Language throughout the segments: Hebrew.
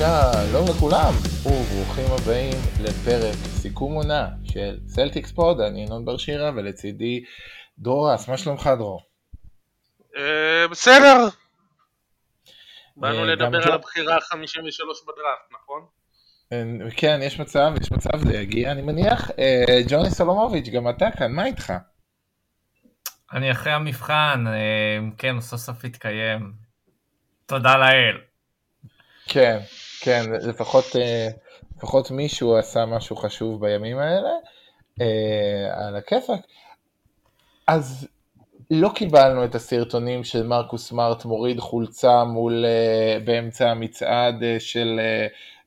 שלום לכולם, וברוכים הבאים לפרק סיכום עונה של סלטיקס Pod, אני ינון בר שירה ולצידי דרורס, מה שלומך דרור? אה, בסדר. באנו אה, לדבר על הבחירה ה-53 בדראפט, נכון? אה, כן, יש מצב, יש מצב, זה יגיע אני מניח. ג'וני סולומוביץ', גם אתה כאן, מה איתך? אני אחרי המבחן, כן, סוף סוף התקיים. תודה לאל. כן, כן, לפחות, אה, לפחות מישהו עשה משהו חשוב בימים האלה, אה, על הכיפאק. אז לא קיבלנו את הסרטונים של מרקוס סמארט מוריד חולצה מול, אה, באמצע המצעד של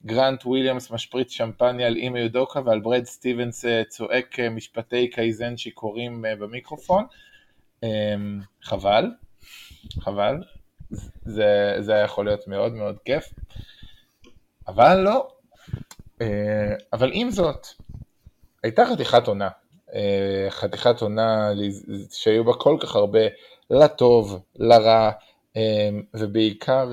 גרנט וויליאמס משפריץ שמפניה על אימי יודוקה ועל ברד סטיבנס צועק משפטי קייזן שיכורים במיקרופון. חבל, חבל, זה, זה היה יכול להיות מאוד מאוד כיף, אבל לא. אה, אבל עם זאת, הייתה חתיכת עונה, אה, חתיכת עונה שהיו בה כל כך הרבה לטוב, לרע, אה, ובעיקר,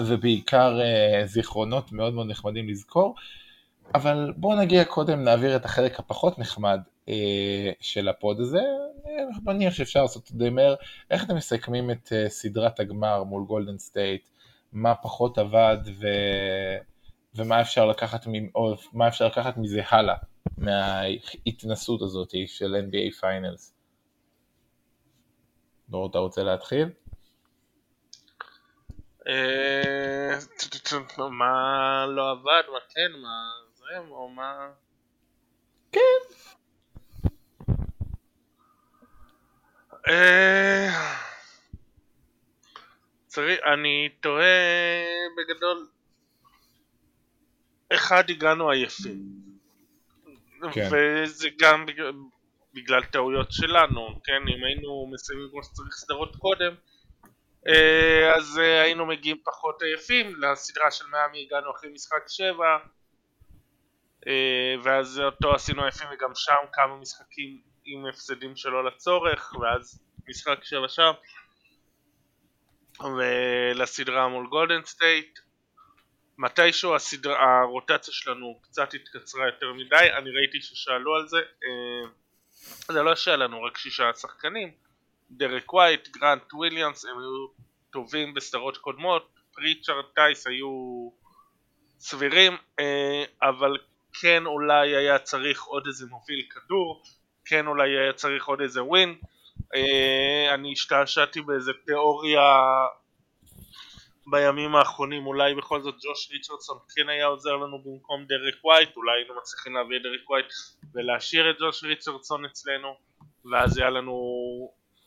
ובעיקר זיכרונות מאוד מאוד נחמדים לזכור, אבל בואו נגיע קודם, נעביר את החלק הפחות נחמד של ה pod הזה, אני מניח שאפשר לעשות את זה מהר, איך אתם מסכמים את סדרת הגמר מול גולדן סטייט, מה פחות עבד ו... ומה אפשר לקחת, מ... או מה אפשר לקחת מזה הלאה, מההתנסות הזאת של NBA Finals. דור, אתה רוצה להתחיל? אה, מה לא עבד, מה כן, מה זה, או מה... אה, צריך, אני תוהה בגדול, אחד הגענו עייפים, כן. וזה גם בגלל, בגלל טעויות שלנו, כן, אם היינו מסיימים כמו שצריך סדרות קודם, אה, אז אה, היינו מגיעים פחות עייפים, לסדרה של מיאמי הגענו אחרי משחק 7, אה, ואז אותו עשינו עייפים וגם שם כמה משחקים עם הפסדים שלא לצורך, ואז משחק 7 שם, ולסדרה מול גולדן סטייט. מתישהו הסדרה, הרוטציה שלנו קצת התקצרה יותר מדי, אני ראיתי ששאלו על זה, אה, זה לא שהיה לנו רק שישה שחקנים, דרק ווייט, גרנט וויליאמס, הם היו טובים בסדרות קודמות, פריצ'רד טייס היו סבירים, אה, אבל כן אולי היה צריך עוד איזה מוביל כדור, כן אולי היה צריך עוד איזה ווין, אה, אני השתעשעתי באיזה תיאוריה בימים האחרונים. אולי בכל זאת ג'וש ריצ'רדסון כן היה עוזר לנו במקום דרק ווייט. אולי היינו מצליחים להביא את דרק ווייט ולהשאיר את ג'וש ריצ'רדסון אצלנו ואז היה לנו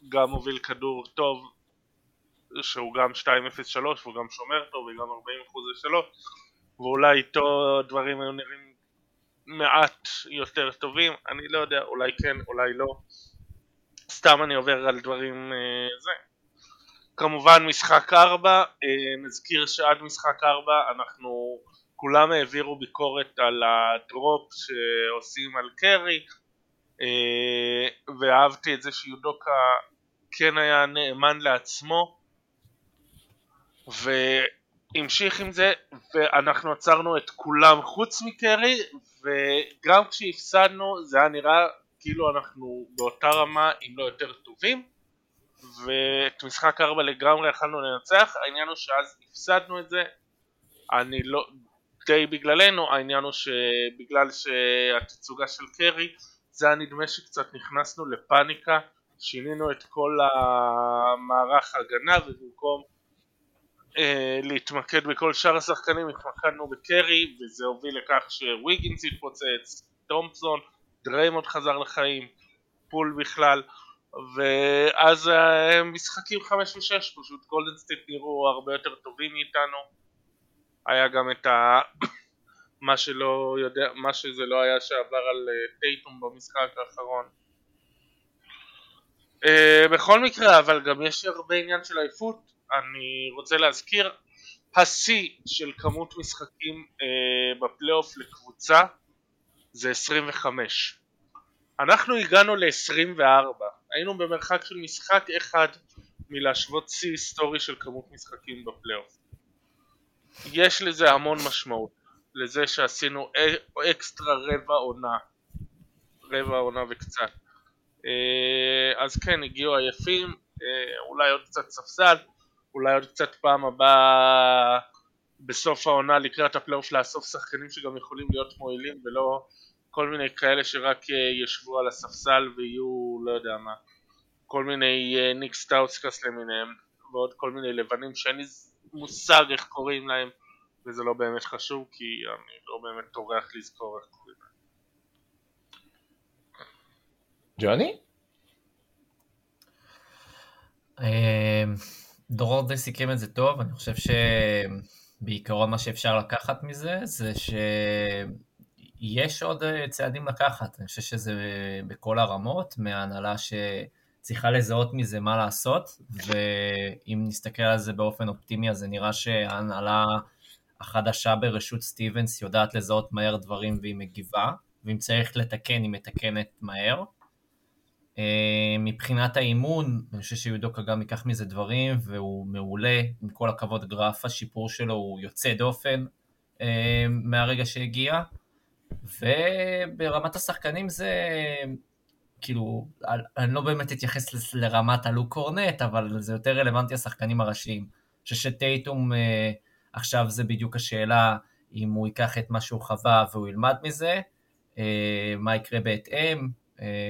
גם מוביל כדור טוב שהוא גם 2.03 והוא גם שומר טוב וגם 40% לשלוש. ואולי איתו הדברים היו נראים מעט יותר טובים. אני לא יודע אולי כן אולי לא סתם אני עובר על דברים אה, זה. כמובן משחק 4, אה, נזכיר שעד משחק 4 אנחנו כולם העבירו ביקורת על הדרופ שעושים על קרי אה, ואהבתי את זה שיודוקה כן היה נאמן לעצמו והמשיך עם זה ואנחנו עצרנו את כולם חוץ מקרי וגם כשהפסדנו זה היה נראה כאילו אנחנו באותה רמה אם לא יותר טובים ואת משחק 4 לגמרי יכלנו לנצח, העניין הוא שאז הפסדנו את זה, אני לא, די בגללנו, העניין הוא שבגלל שהתצוגה של קרי, זה היה נדמה שקצת נכנסנו לפאניקה, שינינו את כל המערך ההגנה ובמקום אה, להתמקד בכל שאר השחקנים התמקדנו בקרי וזה הוביל לכך שוויגינס התפוצץ, תומפסון, דריימונד חזר לחיים, פול בכלל ואז אה, משחקים 5 ו-6 פשוט גולדן סטייט נראו הרבה יותר טובים מאיתנו. היה גם את ה... מה שלא יודע, מה שזה לא היה שעבר על אה, טייטום במשחק האחרון. אה, בכל מקרה אבל גם יש הרבה עניין של עייפות. אני רוצה להזכיר השיא של כמות משחקים בפלייאוף לקבוצה זה 25 אנחנו הגענו ל-24, היינו במרחק של משחק אחד מלהשוות שיא היסטורי של כמות משחקים בפלייאוף. יש לזה המון משמעות, לזה שעשינו אקסטרה רבע עונה, רבע עונה וקצת. אה, אז כן, הגיעו עייפים, אה, אולי עוד קצת ספסל, אולי עוד קצת פעם הבאה בסוף העונה לקראת הפלייאוף לאסוף שחקנים שגם יכולים להיות מועילים ולא כל מיני כאלה שרק אה, ישבו על הספסל ויהיו לא יודע מה כל מיני ניק סטאוסקס למיניהם ועוד כל מיני לבנים שאין לי מושג איך קוראים להם וזה לא באמת חשוב כי אני לא באמת טורח לזכור איך קוראים להם. ג'וני? אמ, דרור די סיכם את זה טוב, אני חושב שבעיקרון מה שאפשר לקחת מזה זה שיש עוד אה, צעדים לקחת, אני חושב שזה בכל הרמות, מההנהלה שצריכה לזהות מזה מה לעשות, ואם נסתכל על זה באופן אופטימי אז זה נראה שההנהלה החדשה ברשות סטיבנס יודעת לזהות מהר דברים והיא מגיבה, ואם צריך לתקן היא מתקנת מהר. אה, מבחינת האימון, אני חושב שיהודוקה גם ייקח מזה דברים, והוא מעולה, עם כל הכבוד גרף השיפור שלו הוא יוצא דופן אה, מהרגע שהגיע, וברמת השחקנים זה, כאילו, אני לא באמת אתייחס לרמת הלוק קורנט, אבל זה יותר רלוונטי השחקנים הראשיים. אני חושב שטייטום, אה, עכשיו זה בדיוק השאלה אם הוא ייקח את מה שהוא חווה והוא ילמד מזה, מה יקרה בהתאם,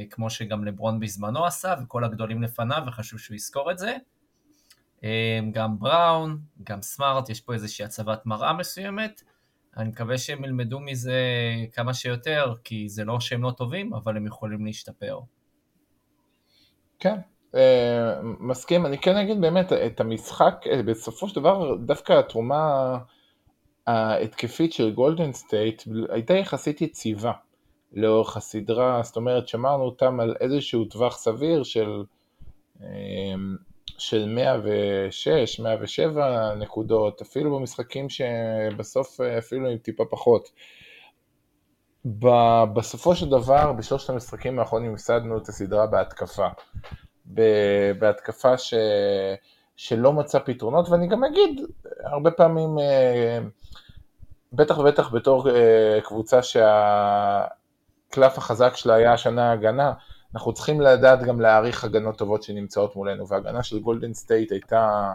כמו שגם לברון בזמנו עשה, וכל הגדולים לפניו, וחשוב שהוא יזכור את זה. אה, גם בראון, גם סמארט, יש פה איזושהי הצבת מראה מסוימת. אני מקווה שהם ילמדו מזה כמה שיותר, כי זה לא שהם לא טובים, אבל הם יכולים להשתפר. כן, אה, מסכים. אני כן אגיד באמת, את המשחק, בסופו של דבר, דווקא התרומה ההתקפית של גולדן סטייט הייתה יחסית יציבה. לאורך הסדרה, זאת אומרת שמרנו אותם על איזשהו טווח סביר של, אמ, של 106, 107 נקודות, אפילו במשחקים שבסוף אפילו עם טיפה פחות. בסופו של דבר, בשלושת המשחקים האחרונים הפסדנו את הסדרה בהתקפה. בהתקפה ש... שלא מצא פתרונות, ואני גם אגיד, הרבה פעמים, אה, בטח ובטח בתור אה, קבוצה שה... הקלף החזק שלה היה השנה ההגנה, אנחנו צריכים לדעת גם להעריך הגנות טובות שנמצאות מולנו, וההגנה של גולדן סטייט הייתה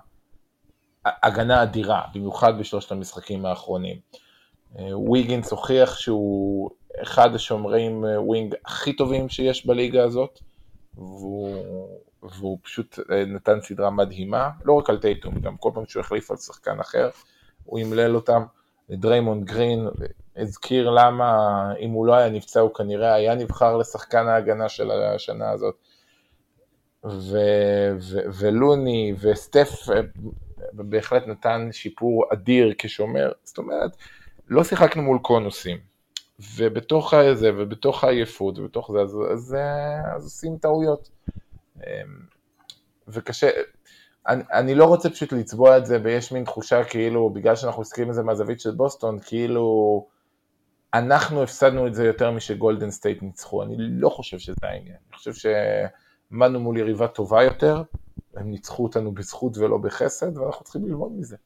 הגנה אדירה, במיוחד בשלושת המשחקים האחרונים. ויגינס הוכיח שהוא אחד השומרים wing הכי טובים שיש בליגה הזאת, והוא, והוא פשוט אה, נתן סדרה מדהימה, לא רק על טייטום, גם כל פעם שהוא החליף על שחקן אחר, הוא אמלל אותם. דריימונד גרין הזכיר למה אם הוא לא היה נפצע הוא כנראה היה נבחר לשחקן ההגנה של השנה הזאת. ו- ו- ולוני וסטף אה, בהחלט נתן שיפור אדיר כשומר, זאת אומרת, לא שיחקנו מול קונוסים, ובתוך זה, ובתוך העייפות, ובתוך זה, אז, אז, אז עושים טעויות. אמ, וקשה, אני, אני לא רוצה פשוט לצבוע את זה, ויש מין תחושה כאילו, בגלל שאנחנו עוסקים בזה מהזווית של בוסטון, כאילו אנחנו הפסדנו את זה יותר משגולדן סטייט ניצחו, אני לא חושב שזה העניין, אני חושב שעמדנו מול יריבה טובה יותר, הם ניצחו אותנו בזכות ולא בחסד, ואנחנו צריכים ללמוד מזה.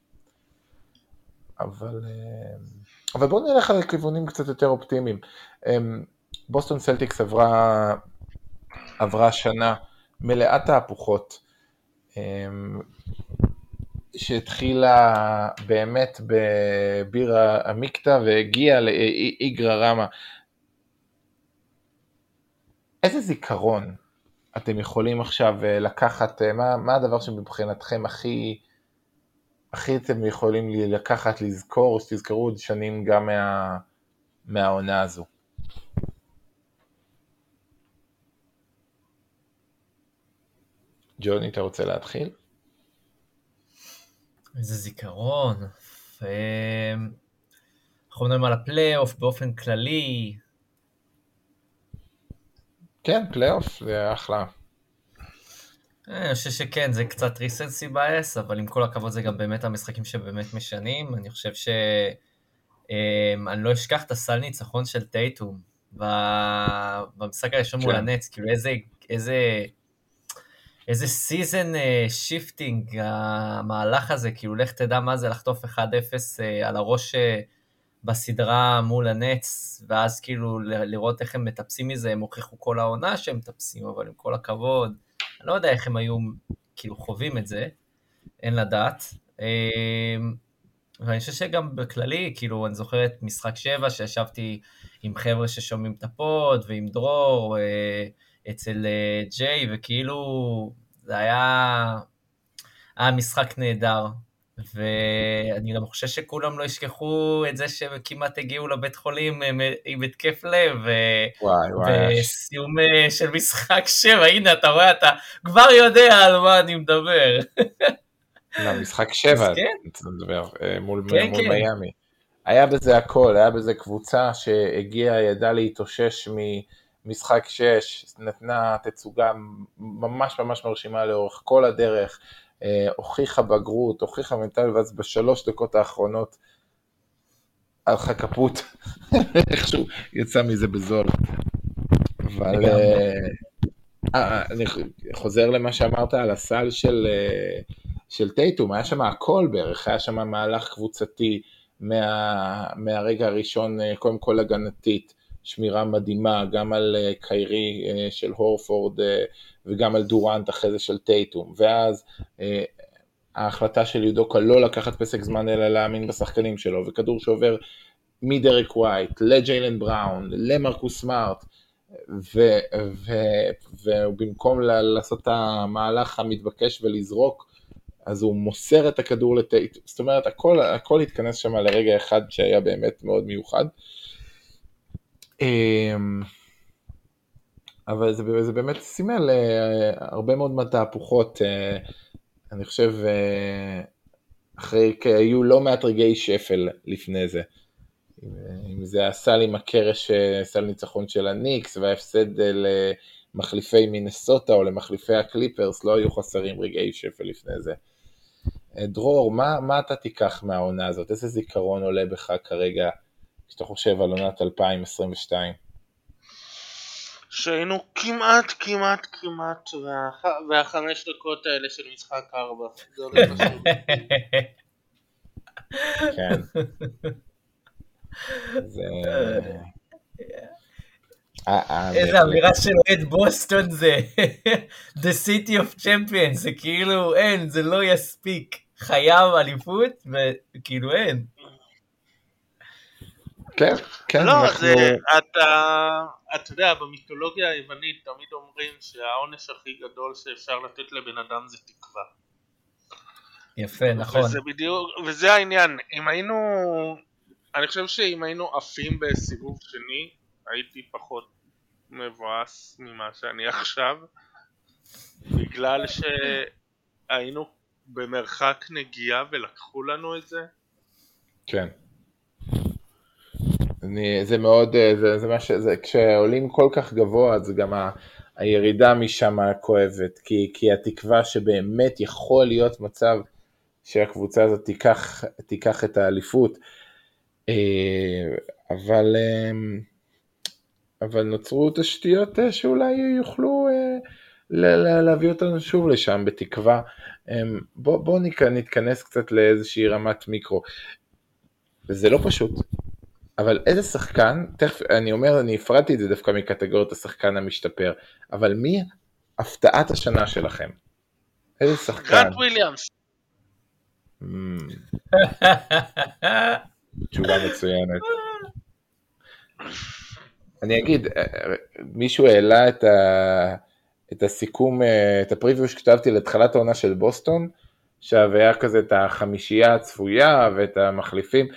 אבל, אה, אבל בואו נלך על כיוונים קצת יותר אופטימיים. אמ, בוסטון סלטיקס עברה, עברה שנה מלאת תהפוכות. שהתחילה באמת בבירה עמיקתא והגיעה לאיגרא רמא. איזה זיכרון אתם יכולים עכשיו אה, לקחת, אה, מה, מה הדבר שמבחינתכם הכי, הכי אתם יכולים לקחת, לזכור, שתזכרו עוד שנים גם מה, מהעונה הזו? ג'וני, אתה רוצה להתחיל? איזה זיכרון. אנחנו מדברים על הפלייאוף באופן כללי. כן, פלייאוף זה אחלה. אה, אני חושב שכן, זה קצת recency bias, אבל עם כל הכבוד זה גם באמת המשחקים שבאמת משנים. אני חושב ש... אמ, אני לא אשכח את הסל ניצחון של טייטום במשחק הראשון מול כן. הנטס, כאילו איזה, איזה season shifting המהלך הזה, כאילו לך תדע מה זה לחטוף 1-0 אה, על הראש אה, בסדרה מול הנטס, ואז כאילו לראות איך הם מטפסים מזה, הם הוכיחו כל העונה שהם מטפסים, אבל עם כל הכבוד, אני לא יודע איך הם היו כאילו חווים את זה, אין לדעת. ואני חושב שגם בכללי, כאילו, אני זוכר את משחק 7, שישבתי עם חבר'ה ששומעים את הפוד, ועם דרור, אה, אצל אה, ג'יי, וכאילו, זה היה, היה משחק נהדר. ואני גם חושב שכולם לא ישכחו את זה שהם כמעט הגיעו לבית חולים אה, עם התקף לב, וסיום של משחק 7, הנה אתה רואה, אתה כבר יודע על מה אני מדבר. משחק שבע, כן. אתה מדבר, אה, מול, כן, כן. מיאמי. היה בזה הכל, היה בזה קבוצה שהגיעה, ידעה להתאושש ממשחק 6, נתנה תצוגה ממש ממש מרשימה לאורך כל הדרך, אה, הוכיחה בגרות, הוכיחה מנטל, ואז בשלוש דקות האחרונות הלכה כפות, איכשהו יצא מזה בזול. אבל אה, אני חוזר למה שאמרת על הסל של... של טייטום, היה שם הכל בערך, היה שם מהלך קבוצתי מה, מהרגע הראשון, אה, קודם כל הגנתית, שמירה מדהימה, גם על אה, קיירי אה, של הורפורד וגם על דורנט אחרי זה של טייטום, ואז ההחלטה של יודוקה לא לקחת פסק זמן אלא להאמין בשחקנים שלו, וכדור שעובר מדרק ווייט לג'יילן בראון, למרקוס סמארט, ובמקום לעשות את המהלך המתבקש ולזרוק אז הוא מוסר את הכדור לטייט, זאת אומרת הכל, הכל התכנס שם לרגע אחד שהיה באמת מאוד מיוחד. אמ, אבל זה, זה באמת סימל אה, הרבה מאוד מהתהפוכות, אה, אני חושב, אה, אחרי, היו לא מעט רגעי שפל לפני זה. אם זה הסל עם הקרש, סל ניצחון של הניקס וההפסד למחליפי מינסוטה או למחליפי הקליפרס, לא היו חסרים רגעי שפל לפני זה. דרור, מה, מה אתה תיקח מהעונה הזאת? איזה זיכרון עולה בך כרגע כשאתה חושב על עונת 2022? שהיינו כמעט כמעט כמעט והח... והחמש דקות האלה של משחק ארבע, זה חשוב. כן. זה... איזה אמירה של אוהד בוסטון זה The City of Champions, זה כאילו אין, זה לא יספיק. חייב אליפות, וכאילו אין. כן, כן. לא, אנחנו... זה, אתה, אתה יודע, במיתולוגיה היוונית תמיד אומרים שהעונש הכי גדול שאפשר לתת לבן אדם זה תקווה. יפה, נכון. וזה בדיוק, וזה העניין, אם היינו, אני חושב שאם היינו עפים בסיבוב שני, הייתי פחות מבואס ממה שאני עכשיו, בגלל שהיינו במרחק נגיעה ולקחו לנו את זה? כן. אני, זה מאוד, אה, זה, זה מה ש... זה, כשעולים כל כך גבוה, אז גם ה, הירידה משם כואבת, כי, כי התקווה שבאמת יכול להיות מצב שהקבוצה הזאת תיקח, תיקח את האליפות, אה, אבל, אה, אבל נוצרו תשתיות שאולי יוכלו להביא אותנו שוב לשם בתקווה. אמ, בוא, בוא נתכנס קצת לאיזושהי רמת מיקרו. וזה לא פשוט, אבל איזה שחקן, תכף, אני אומר, אני הפרדתי את זה דווקא מקטגוריות השחקן המשתפר, אבל מי הפתעת השנה שלכם? איזה שחקן? גרנט וויליאמס. תשובה מצוינת. אני אגיד, אה, מישהו העלה את ה... את הסיכום, אה, את ה preview שכתבתי לתחילת העונה של בוסטון, עכשיו היה כזה את החמישייה הצפויה ואת המחליפים,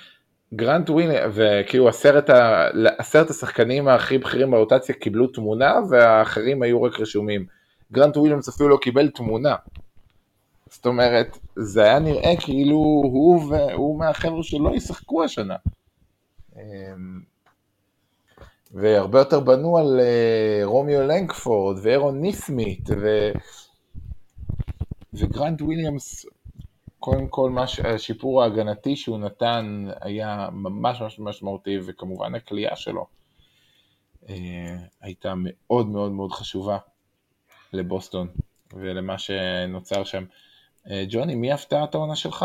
גרנט וויליאמס, וכאילו עשרת, ה, עשרת השחקנים הכי בכירים ברוטציה קיבלו תמונה והאחרים היו רק רשומים. גרנט וויליאמס אפילו לא קיבל תמונה. זאת אומרת, זה היה נראה כאילו הוא, והוא מהחבר'ה שלא ישחקו השנה. אמ, והרבה יותר בנו על uh, רומיו לנקפורד ואירון ניסמית ו... וגרנט וויליאמס, קודם כל מש... השיפור ההגנתי שהוא נתן היה ממש ממש משמעותי וכמובן הכלייה שלו uh, הייתה מאוד מאוד מאוד חשובה לבוסטון. ולמה שנוצר שם. אה, ג'וני, מי הפתעת העונה שלך?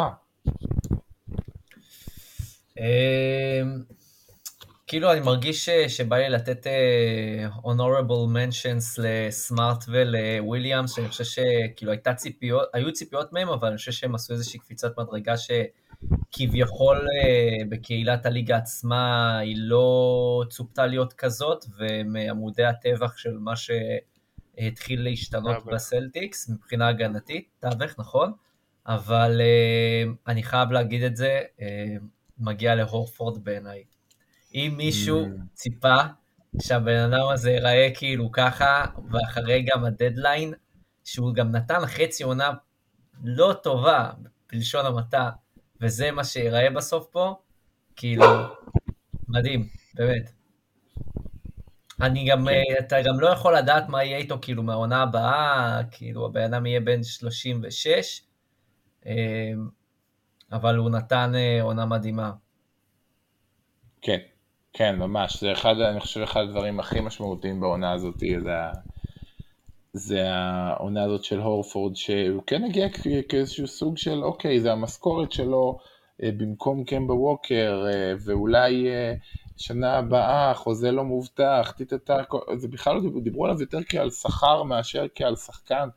כאילו אני מרגיש ש- שבא לי לתת אה, honorable mentions לסמארט ולוויליאמס, שאני חושב שכאילו הייתה ציפיות, היו ציפיות מהם, אבל אני חושב שהם עשו איזושהי קפיצת מדרגה שכביכול אה, בקהילת הליגה עצמה היא לא צופתה להיות כזאת, ומעמודי הטבח של מה שהתחיל להשתנות תווך. בסלטיקס מבחינה הגנתית, תווך, נכון? אבל אה, אני חייב להגיד את זה, אה, מגיע להורפורד בעיניי. אם מישהו Mm. ציפה שהבן אדם הזה ייראה כאילו ככה, ואחרי גם הדדליין, שהוא גם נתן חצי עונה לא טובה, בלשון המעטה, וזה מה שיראה בסוף פה, כאילו, מדהים, באמת. אני גם, כן. אה, אתה גם לא יכול לדעת מה יהיה איתו כאילו מהעונה הבאה, כאילו הבן אדם יהיה בן 36, אה, אבל הוא נתן אה, עונה מדהימה. כן, כן, ממש. זה אחד, אני חושב, אחד הדברים הכי משמעותיים בעונה הזאת, זה, זה העונה הזאת של הורפורד, שהוא כן הגיע כאיזשהו סוג של, אוקיי, זה המשכורת שלו אה, במקום קמבה ווקר, אה, ואולי אה, שנה הבאה חוזה לא מובטח, טיטטה, זה בכלל לא דיברו, דיברו עליו יותר כעל שכר מאשר כעל שחקן.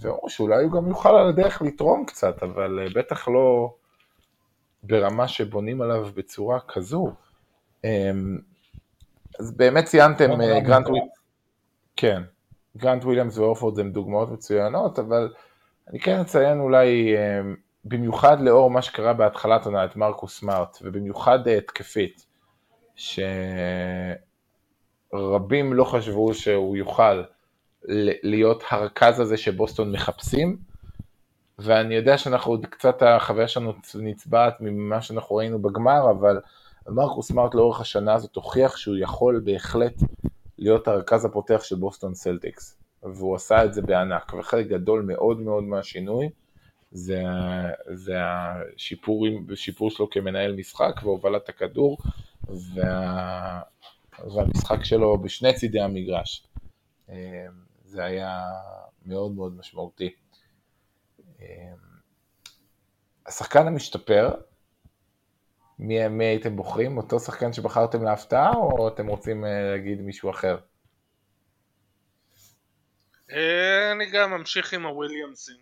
ואמרו שאולי הוא גם יוכל על הדרך לתרום קצת, אבל בטח לא ברמה שבונים עליו בצורה כזו. אמ, אז באמת ציינתם מאוד אה, מאוד גרנט מטורף. וויל... כן, גרנט וויליאמס ואורפורד הם דוגמאות מצוינות, אבל אני כן אציין אולי, אמ, במיוחד לאור מה שקרה בהתחלת עונה את מרקוס סמארט, ובמיוחד אה, התקפית, שרבים לא חשבו שהוא יוכל להיות הרכז הזה שבוסטון מחפשים, ואני יודע שאנחנו עוד קצת, החוויה שלנו נצבעת ממה שאנחנו ראינו בגמר, אבל מרקוס סמארט לאורך השנה הזאת הוכיח שהוא יכול בהחלט להיות הרכז הפותח של בוסטון סלטיקס, והוא עשה את זה בענק, וחלק גדול מאוד מאוד מהשינוי זה, זה השיפורים, השיפור שלו כמנהל משחק והובלת הכדור, וה, והמשחק שלו בשני צידי המגרש. אה, זה היה מאוד מאוד משמעותי. אה, השחקן המשתפר, מי, מי הייתם בוחרים? אותו שחקן שבחרתם להפתעה, או אתם רוצים אה, להגיד מישהו אחר? אה, אני גם ממשיך עם הוויליאמסים.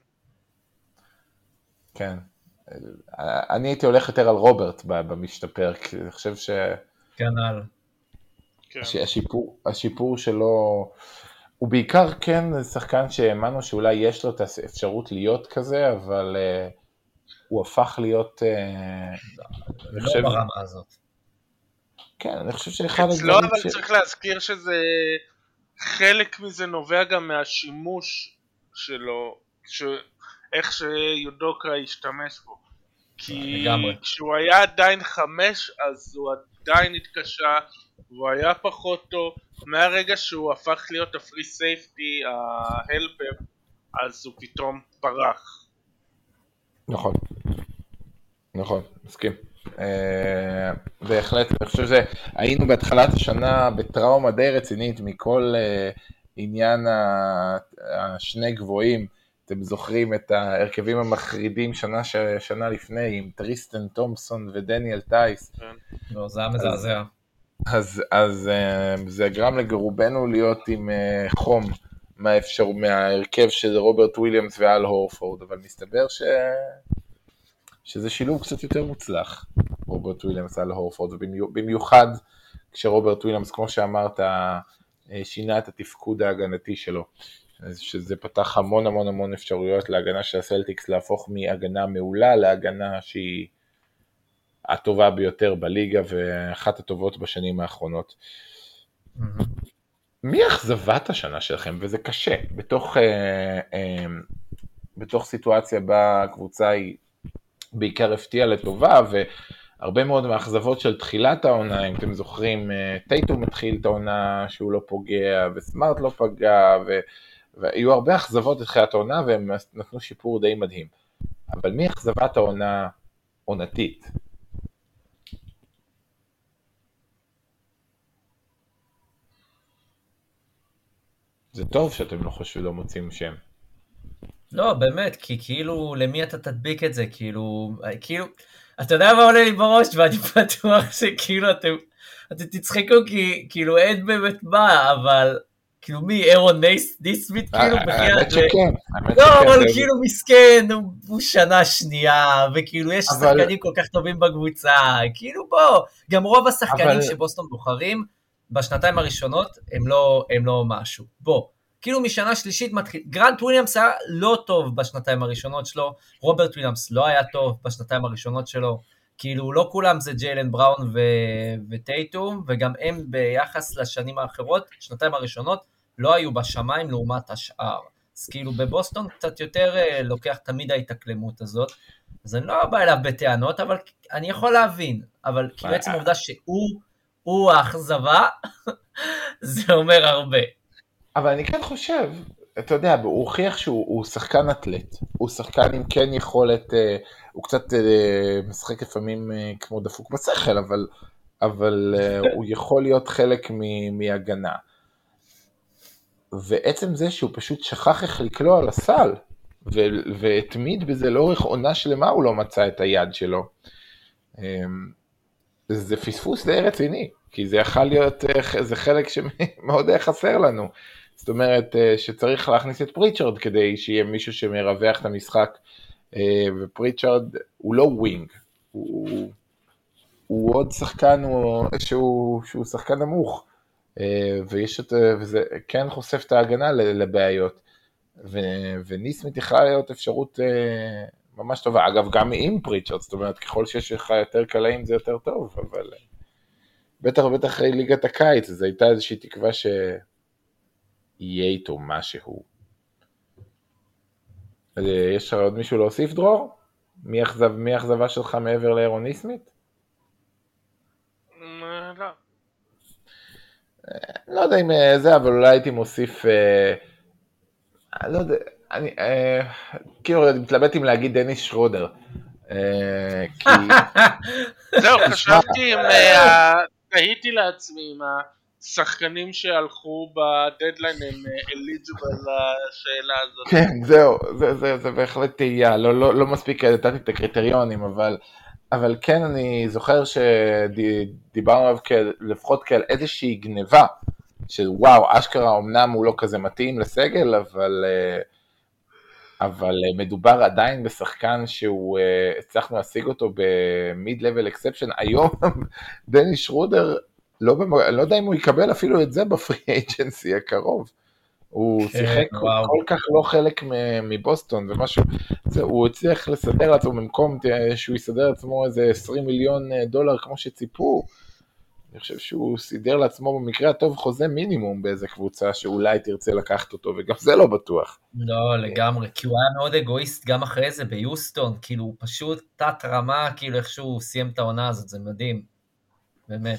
כן. אני הייתי הולך יותר על רוברט במשתפר, כי אני חושב כנ"ל. כן. שהשיפור שלו, הוא בעיקר כן שחקן שהאמנו שאולי יש לו את האפשרות להיות כזה, אבל אה, הוא הפך להיות, אה, אני לא חושב, ברמה הזאת. כן, אני חושב שאחד אצלו הדברים אבל ש... צריך להזכיר שזה חלק מזה נובע גם מהשימוש שלו, ש... איך שיודוקה השתמש בו. כי לגמרי. כשהוא היה עדיין חמש אז הוא עדיין התקשה והוא היה פחות טוב מהרגע שהוא הפך להיות הפרי סייפטי ההלפר אז הוא פתאום פרח נכון, נכון, מסכים. אה, בהחלט, אני חושב שהיינו בהתחלת השנה בטראומה די רצינית מכל אה, עניין השני גבוהים. אתם זוכרים את ההרכבים המחרידים שנה, ש- שנה לפני עם טריסטן תומפסון ודניאל טייס. לא, זה היה מזעזע. אז, אז אה, זה גרם לרובנו להיות עם חום מהאפשר, מההרכב של רוברט וויליאמס ואל הורפורד, אבל מסתבר ש... שזה שילוב קצת יותר מוצלח, רוברט וויליאמס על הורפורד, ובמיוחד כשרוברט וויליאמס, כמו שאמרת, אה, שינה את התפקוד ההגנתי שלו, שזה פתח המון המון המון אפשרויות להגנה של הסלטיקס להפוך מהגנה מעולה להגנה שהיא הטובה ביותר בליגה ואחת הטובות בשנים האחרונות. מהמם. מי אכזבת השנה שלכם? וזה קשה, בתוך, אה, אה, בתוך סיטואציה בה הקבוצה היא בעיקר הפתיעה לטובה, והרבה מאוד מהאכזבות של תחילת העונה, אם אתם זוכרים, אה, טייטום התחיל את העונה שהוא לא פוגע, וסמארט לא פגע, ו, והיו הרבה אכזבות לתחילת העונה, והם נתנו שיפור די מדהים. אבל מי אכזבת העונה עונתית? זה טוב שאתם לא חושבים, לא מוצאים שם. לא, באמת, כי כאילו, למי אתה תדביק את זה? כאילו, כאילו, אתה יודע מה עולה לי בראש, ואני בטוח שכאילו אתם, אתם תצחקו כי כאילו אין באמת מה, אבל כאילו מי, אירון דיסמית כאילו אה, בחייאת, האמת שכן. לא, אבל כאילו מסכן, הוא- שנה שנייה, וכאילו יש שחקנים כל כך טובים בקבוצה, כאילו בוא, גם רוב השחקנים שבוסטון בוחרים, בשנתיים הראשונות הם לא, הם לא משהו. בוא, כאילו משנה שלישית מתחיל, גרנט וויליאמס היה לא טוב בשנתיים הראשונות שלו, רוברט וויליאמס לא היה טוב בשנתיים הראשונות שלו, כאילו לא כולם זה ג'יילן בראון ו- וטייטום, וגם הם ביחס לשנים האחרות, שנתיים הראשונות, לא היו בשמיים לעומת השאר. אז כאילו בבוסטון קצת יותר אה, לוקח תמיד ההתאקלמות הזאת, אז אני לא בא אליו בטענות, אבל אני יכול להבין, אבל כאילו? עצם העובדה שהוא, הוא האכזבה, זה אומר הרבה. אבל אני כן חושב, אתה יודע, הוא הוכיח שהוא הוא שחקן אתלט, הוא שחקן עם כן יכולת, אה, הוא קצת אה, משחק לפעמים אה, כמו דפוק בשכל, אבל, אבל הוא יכול להיות חלק מ- מהגנה. ועצם זה שהוא פשוט שכח איך לקלוע על הסל, ו- והתמיד בזה לאורך עונה שלמה הוא לא מצא את היד שלו. אה, זה פספוס די רציני, כי זה יכול להיות, זה חלק שמאוד היה חסר לנו. זאת אומרת אה, שצריך להכניס את פריצ'רד כדי שיהיה מישהו שמרווח את המשחק, אה, ופריצ'רד הוא לא wing, הוא, הוא עוד שחקן הוא, שהוא, שהוא שחקן נמוך, אה, ויש את, וזה כן חושף את ההגנה לבעיות, ו, ונסמית' יכלה להיות אפשרות ממש טובה, אגב גם עם פריצ'רד, זאת אומרת ככל שיש לך יותר קלעים זה יותר טוב, אבל בטח ובטח אחרי ליגת הקיץ, אז הייתה איזושהי תקווה ש... יהיה איתו משהו. אה, יש לך עוד מישהו להוסיף דרור? מי האכזב- מי האכזבה שלך מעבר לאירון ניסמית? אה, לא. לא יודע אם אה, זה, אבל אולי הייתי מוסיף, אה, לא יודע, אני אה, כאילו מתלבט אם להגיד דניס שרודר. אה, זהו, חשבתי אם... אה, תהיתי לעצמי אם השחקנים שהלכו בדדליין הם אליג'יבל לשאלה הזאת. כן, זהו, זה, זה, זה בהחלט תהייה, לא, לא, לא מספיק נתתי את הקריטריונים, אבל, אבל כן אני זוכר שדיברנו עליו לפחות כעל איזושהי גניבה, של וואו, אשכרה אמנם הוא לא כזה מתאים לסגל, אבל, אה, אבל אה, מדובר עדיין בשחקן שהוא, אה, הצלחנו להשיג אותו ב mid-level exception, היום דני שרודר, לא, במ... אני לא יודע אם הוא יקבל אפילו את זה ב free agency הקרוב. הוא כן, שיחק וואו. כל כך לא חלק מבוסטון ומשהו, זה, הוא הצליח לסדר לעצמו במקום שהוא יסדר לעצמו איזה 20 מיליון אה, דולר כמו שציפו, אני חושב שהוא סידר לעצמו במקרה הטוב חוזה מינימום באיזה קבוצה שאולי תרצה לקחת אותו וגם זה לא בטוח. לא, לגמרי, כי הוא היה מאוד אגואיסט גם אחרי זה ביוסטון, כאילו הוא פשוט תת רמה, כאילו איך שהוא סיים את העונה הזאת, זה מדהים, באמת.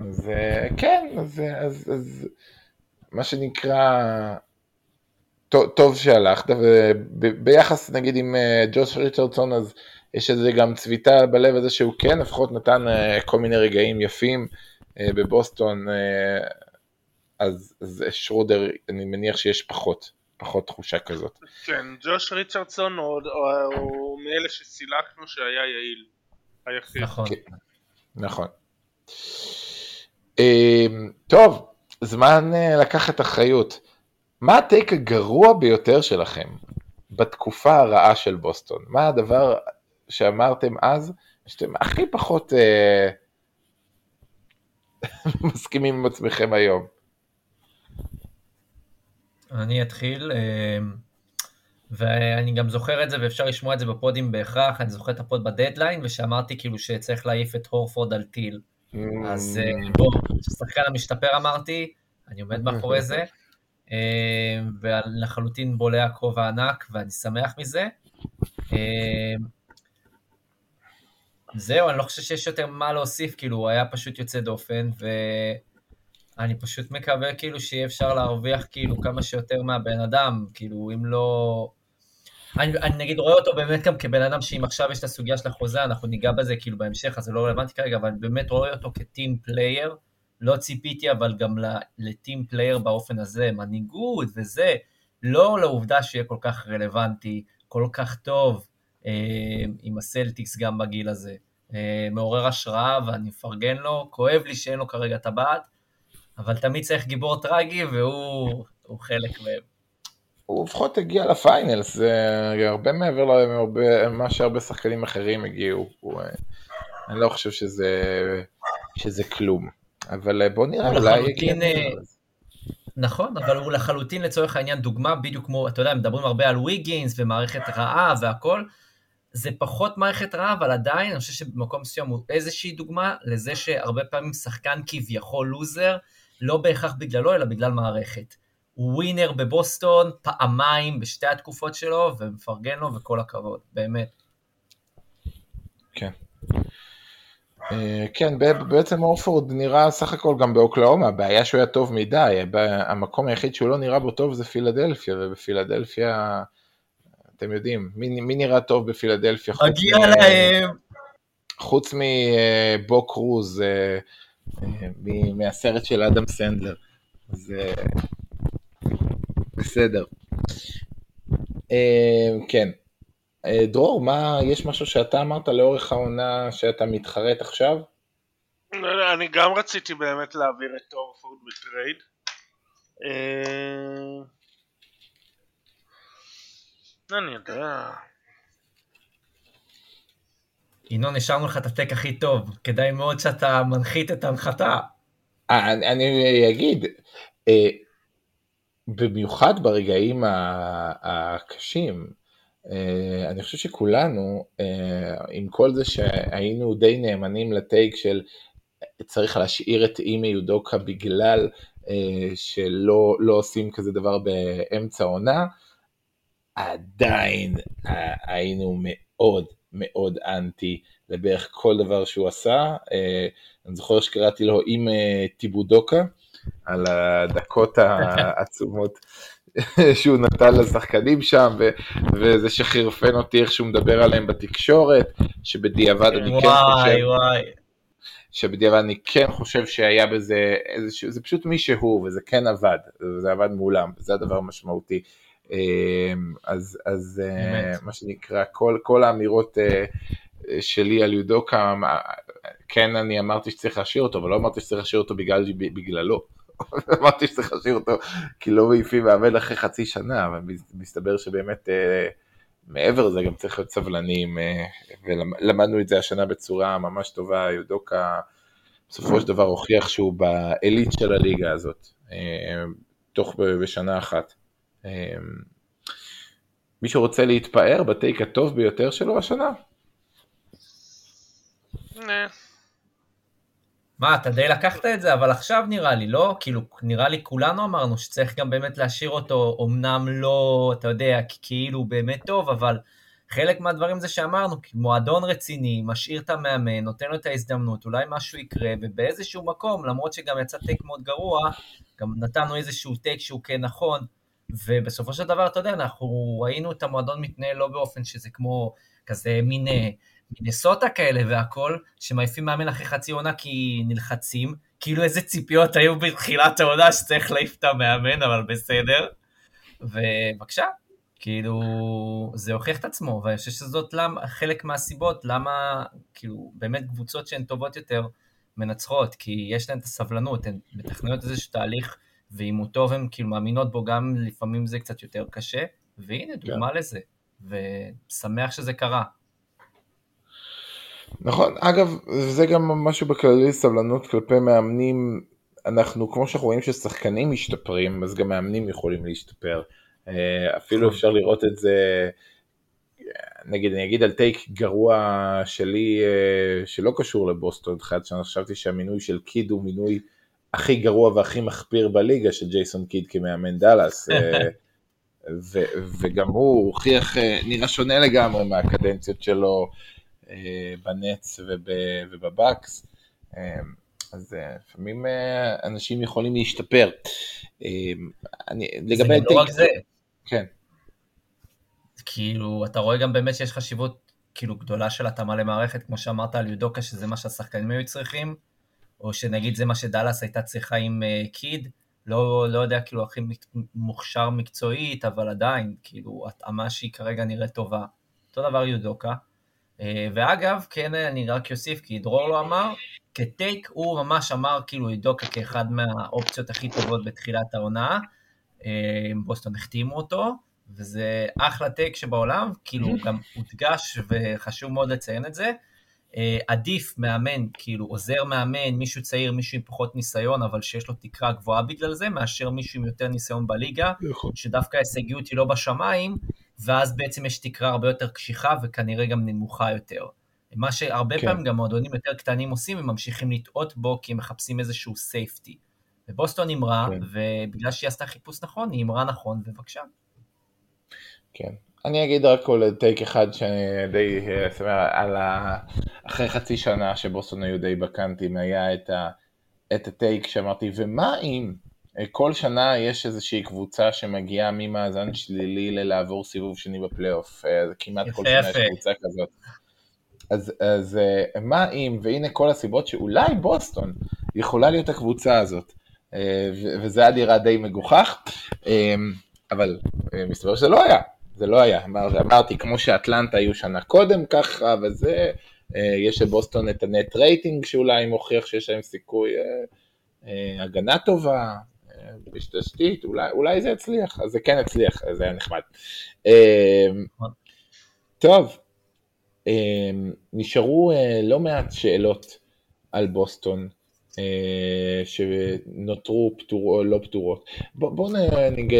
אז אה, כן, אז, אז, אז מה שנקרא, טוב, טוב שהלכת, וביחס נגיד עם אה, ג'וש ריצ'רדסון, אז יש איזה גם צביטה בלב הזה שהוא כן לפחות נתן אה, כל מיני רגעים יפים אה, בבוסטון, אז, אז שרודר, אני מניח שיש פחות, פחות תחושה כזאת. כן, ג'וש ריצ'רדסון הוא, הוא, הוא מאלה שסילקנו שהיה יעיל. היחיד. נכון. כן. נכון. אה, טוב, זמן אה, לקחת אחריות. מה הטייק הגרוע ביותר שלכם בתקופה הרעה של בוסטון? מה הדבר שאמרתם אז שאתם הכי פחות אה, מסכימים עם עצמכם היום? אני אתחיל, אה, ואני גם זוכר את זה, ואפשר לשמוע את זה בפודים בהכרח, אני זוכר את הפוד בדדליין, ושאמרתי כאילו שצריך להעיף את הורפורד על טיל. אז Mm. אה, בוא, שחקן המשתפר אמרתי, אני עומד מאחורי זה, אה, ולחלוטין בולע כובע ענק, ואני שמח מזה. אה, זהו, אני לא חושב שיש יותר מה להוסיף, כאילו, הוא היה פשוט יוצא דופן, ואני פשוט מקווה כאילו שיהיה אפשר להרוויח כאילו כמה שיותר מהבן אדם, כאילו, אם לא... אני, אני נגיד רואה אותו באמת גם כבן אדם שאם עכשיו יש את הסוגיה של החוזה, אנחנו ניגע בזה כאילו בהמשך, אז זה לא רלוונטי כרגע, אבל אני באמת רואה אותו כ team player, לא ציפיתי אבל גם ל team player באופן הזה, מנהיגות וזה, לא לעובדה שיהיה כל כך רלוונטי, כל כך טוב אה, עם הסלטיקס גם בגיל הזה. אה, מעורר השראה ואני מפרגן לו, כואב לי שאין לו כרגע טבעת, אבל תמיד צריך גיבור טרגי והוא חלק מהם. הוא לפחות הגיע לפיינלס, זה הרבה מעבר למה שהרבה שחקנים אחרים הגיעו. הוא, אה, אני לא חושב שזה, שזה כלום. אבל אה, בוא נראה, אולי... נכון, אבל הוא לחלוטין לצורך העניין דוגמה בדיוק כמו, אתה יודע, מדברים הרבה על ויגינס ומערכת רעה והכל, זה פחות מערכת רעה, אבל עדיין אני חושב שבמקום מסוים הוא איזושהי דוגמה לזה שהרבה פעמים שחקן כביכול לוזר, לא בהכרח בגללו, אלא בגלל מערכת. ווינר בבוסטון פעמיים בשתי התקופות שלו, ומפרגן לו וכל הכבוד, באמת. כן. אה, כן, בעצם אורפורד נראה סך הכל גם באוקלאומה, הבעיה שהוא היה טוב מדי, המקום היחיד שהוא לא נראה בו טוב זה פילדלפיה, ובפילדלפיה, אתם יודעים, מי, מי נראה טוב בפילדלפיה? מגיע להם. חוץ מבו קרוז, אה, אה, מהסרט של אדם סנדלר. אז בסדר. כן, אה, דרור, מה, יש משהו שאתה אמרת לאורך העונה שאתה מתחרט עכשיו? אני גם רציתי באמת להעביר את אורפורד ב trade. אה, אני יודע. ינון, השארנו לך את הטק הכי טוב, כדאי מאוד שאתה מנחית את ההנחתה. אה, אני אגיד, במיוחד ברגעים הקשים, Uh, אני חושב שכולנו, uh, עם כל זה שהיינו די נאמנים לטייק של צריך להשאיר את אימי יודוקה בגלל uh, שלא לא עושים כזה דבר באמצע העונה, עדיין היינו מאוד מאוד אנטי לבערך כל דבר שהוא עשה. אני זוכר שקראתי לו uh, טיבודוקה על הדקות העצומות שהוא נתן לשחקנים שם, ו- וזה שחירפן אותי איך שהוא מדבר עליהם בתקשורת, שבדיעבד אני כן חושב... וואי. שבדיעבד אני כן חושב שהיה בזה איזשהו, זה פשוט מי שהוא, וזה כן עבד, זה עבד מעולם, וזה הדבר המשמעותי. אמ, אז, אז אה, מה שנקרא, כל, כל האמירות אה, שלי על יודוקה, כן אני אמרתי שצריך להשאיר אותו, אבל לא אמרתי שצריך להשאיר אותו בגלל, בגללו. אמרתי שצריך להשאיר אותו כי לא מעיפים מאמן אחרי חצי שנה, אבל מסתבר שבאמת אה, מעבר לזה גם צריך להיות סבלניים, אה, ולמדנו את זה השנה בצורה ממש טובה, יודוקה בסופו של דבר הוכיח שהוא בעילית של הליגה הזאת, אה, תוך בשנה אחת. מישהו רוצה להתפאר בטייק הטוב ביותר שלו השנה? מה, אתה די לקחת את זה, אבל עכשיו נראה לי, לא? כאילו, נראה לי כולנו אמרנו שצריך גם באמת להשאיר אותו, אמנם לא, אתה יודע, כאילו הוא באמת טוב, אבל חלק מהדברים זה שאמרנו, מועדון רציני, משאיר את המאמן, נותן לו את ההזדמנות, אולי משהו יקרה, ובאיזשהו מקום, למרות שגם יצא טייק מאוד גרוע, גם נתנו איזשהו טייק שהוא כן נכון, ובסופו של דבר, אתה יודע, אנחנו ראינו את המועדון מתנהל לא באופן שזה כמו כזה מין מינסוטה כאלה והכל, שמעיפים מאמן אחרי חצי עונה כי נלחצים, כאילו איזה ציפיות היו בתחילת העונה שצריך להעיף את המאמן, אבל בסדר. ובבקשה, כאילו, זה הוכיח את עצמו, ואני חושב שזאת למה, חלק מהסיבות למה, כאילו, באמת קבוצות שהן טובות יותר מנצחות, כי יש להן את הסבלנות, הן מתכננות איזשהו תהליך, ואם הוא טוב הן כאילו מאמינות בו, גם לפעמים זה קצת יותר קשה, והנה, דוגמה yeah. כן. לזה, ושמח שזה קרה. נכון, אגב, זה גם משהו בכללי סבלנות כלפי מאמנים, אנחנו, כמו שאנחנו רואים ששחקנים משתפרים, אז גם מאמנים יכולים להשתפר. אה, אפילו נכון. אפשר לראות את זה, נגיד, אני אגיד על טייק גרוע שלי, אה, שלא קשור לבוסטון, אחד שאני חשבתי שהמינוי של קיד הוא מינוי הכי גרוע והכי מחפיר בליגה של ג'ייסון קיד כמאמן דאלאס. אה, וגם הוא הוכיח, נראה שונה לגמרי מהקדנציות שלו, בנץ ובבקס, אה, אז אה, לפעמים אנשים יכולים להשתפר. אני, לגבי... זה לא רק זה. כן. כאילו, אתה רואה גם באמת שיש חשיבות כאילו גדולה של התאמה למערכת, כמו שאמרת על יודוקה, שזה מה שהשחקנים היו צריכים, או שנגיד זה מה שדאלאס הייתה צריכה עם קיד, לא, לא יודע כאילו הכי מוכשר מקצועית, אבל עדיין, כאילו, התאמה שהיא כרגע נראית טובה. אותו דבר יודוקה. אה, ואגב, כן, אני רק אוסיף, כי דרור לא אמר, כטייק הוא ממש אמר כאילו יודוקה כאחד מהאופציות הכי טובות בתחילת העונה. אה, בוסטון החתימו אותו, וזה אחלה טייק שבעולם, כאילו גם הודגש וחשוב מאוד לציין את זה. אה, עדיף מאמן, כאילו עוזר מאמן, מישהו צעיר, מישהו עם פחות ניסיון, אבל שיש לו תקרה גבוהה בגלל זה, מאשר מישהו עם יותר ניסיון בליגה, נכון. שדווקא ההישגיות היא לא בשמיים, ואז בעצם יש תקרה הרבה יותר קשיחה וכנראה גם נמוכה יותר. מה שהרבה כן. פעמים גם מועדונים יותר קטנים עושים, הם ממשיכים לטעות בו כי הם מחפשים איזשהו סייפטי. ובוסטון אמרה, כן. ובגלל שהיא עשתה חיפוש נכון, היא אמרה נכון, ובבקשה. כן. אני אגיד רק כל טייק אחד שאני די, על ה... אחרי חצי שנה שבוסטון היו די בקאנטים, היה את, ה... את הטייק שאמרתי, ומה אם כל שנה יש איזושהי קבוצה שמגיעה ממאזן שלילי ללעבור סיבוב שני בפלייאוף, אה, כמעט כל שנה יש קבוצה כזאת. אז, אז אה, מה אם, והנה כל הסיבות שאולי בוסטון יכולה להיות הקבוצה הזאת, וזה היה נראה די מגוחך, אבל מסתבר שזה לא היה. זה לא היה, אמר, אמרתי, כמו שאטלנטה היו שנה קודם ככה וזה, אה, יש לבוסטון את ה net rating שאולי מוכיח שיש להם סיכוי אה, אה, הגנה טובה, יש תשתית, אולי, אולי זה יצליח, אז זה כן הצליח, זה היה נחמד. טוב, נשארו לא מעט שאלות על בוסטון. אה, שנותרו פטור, לא פתורות. בואו בוא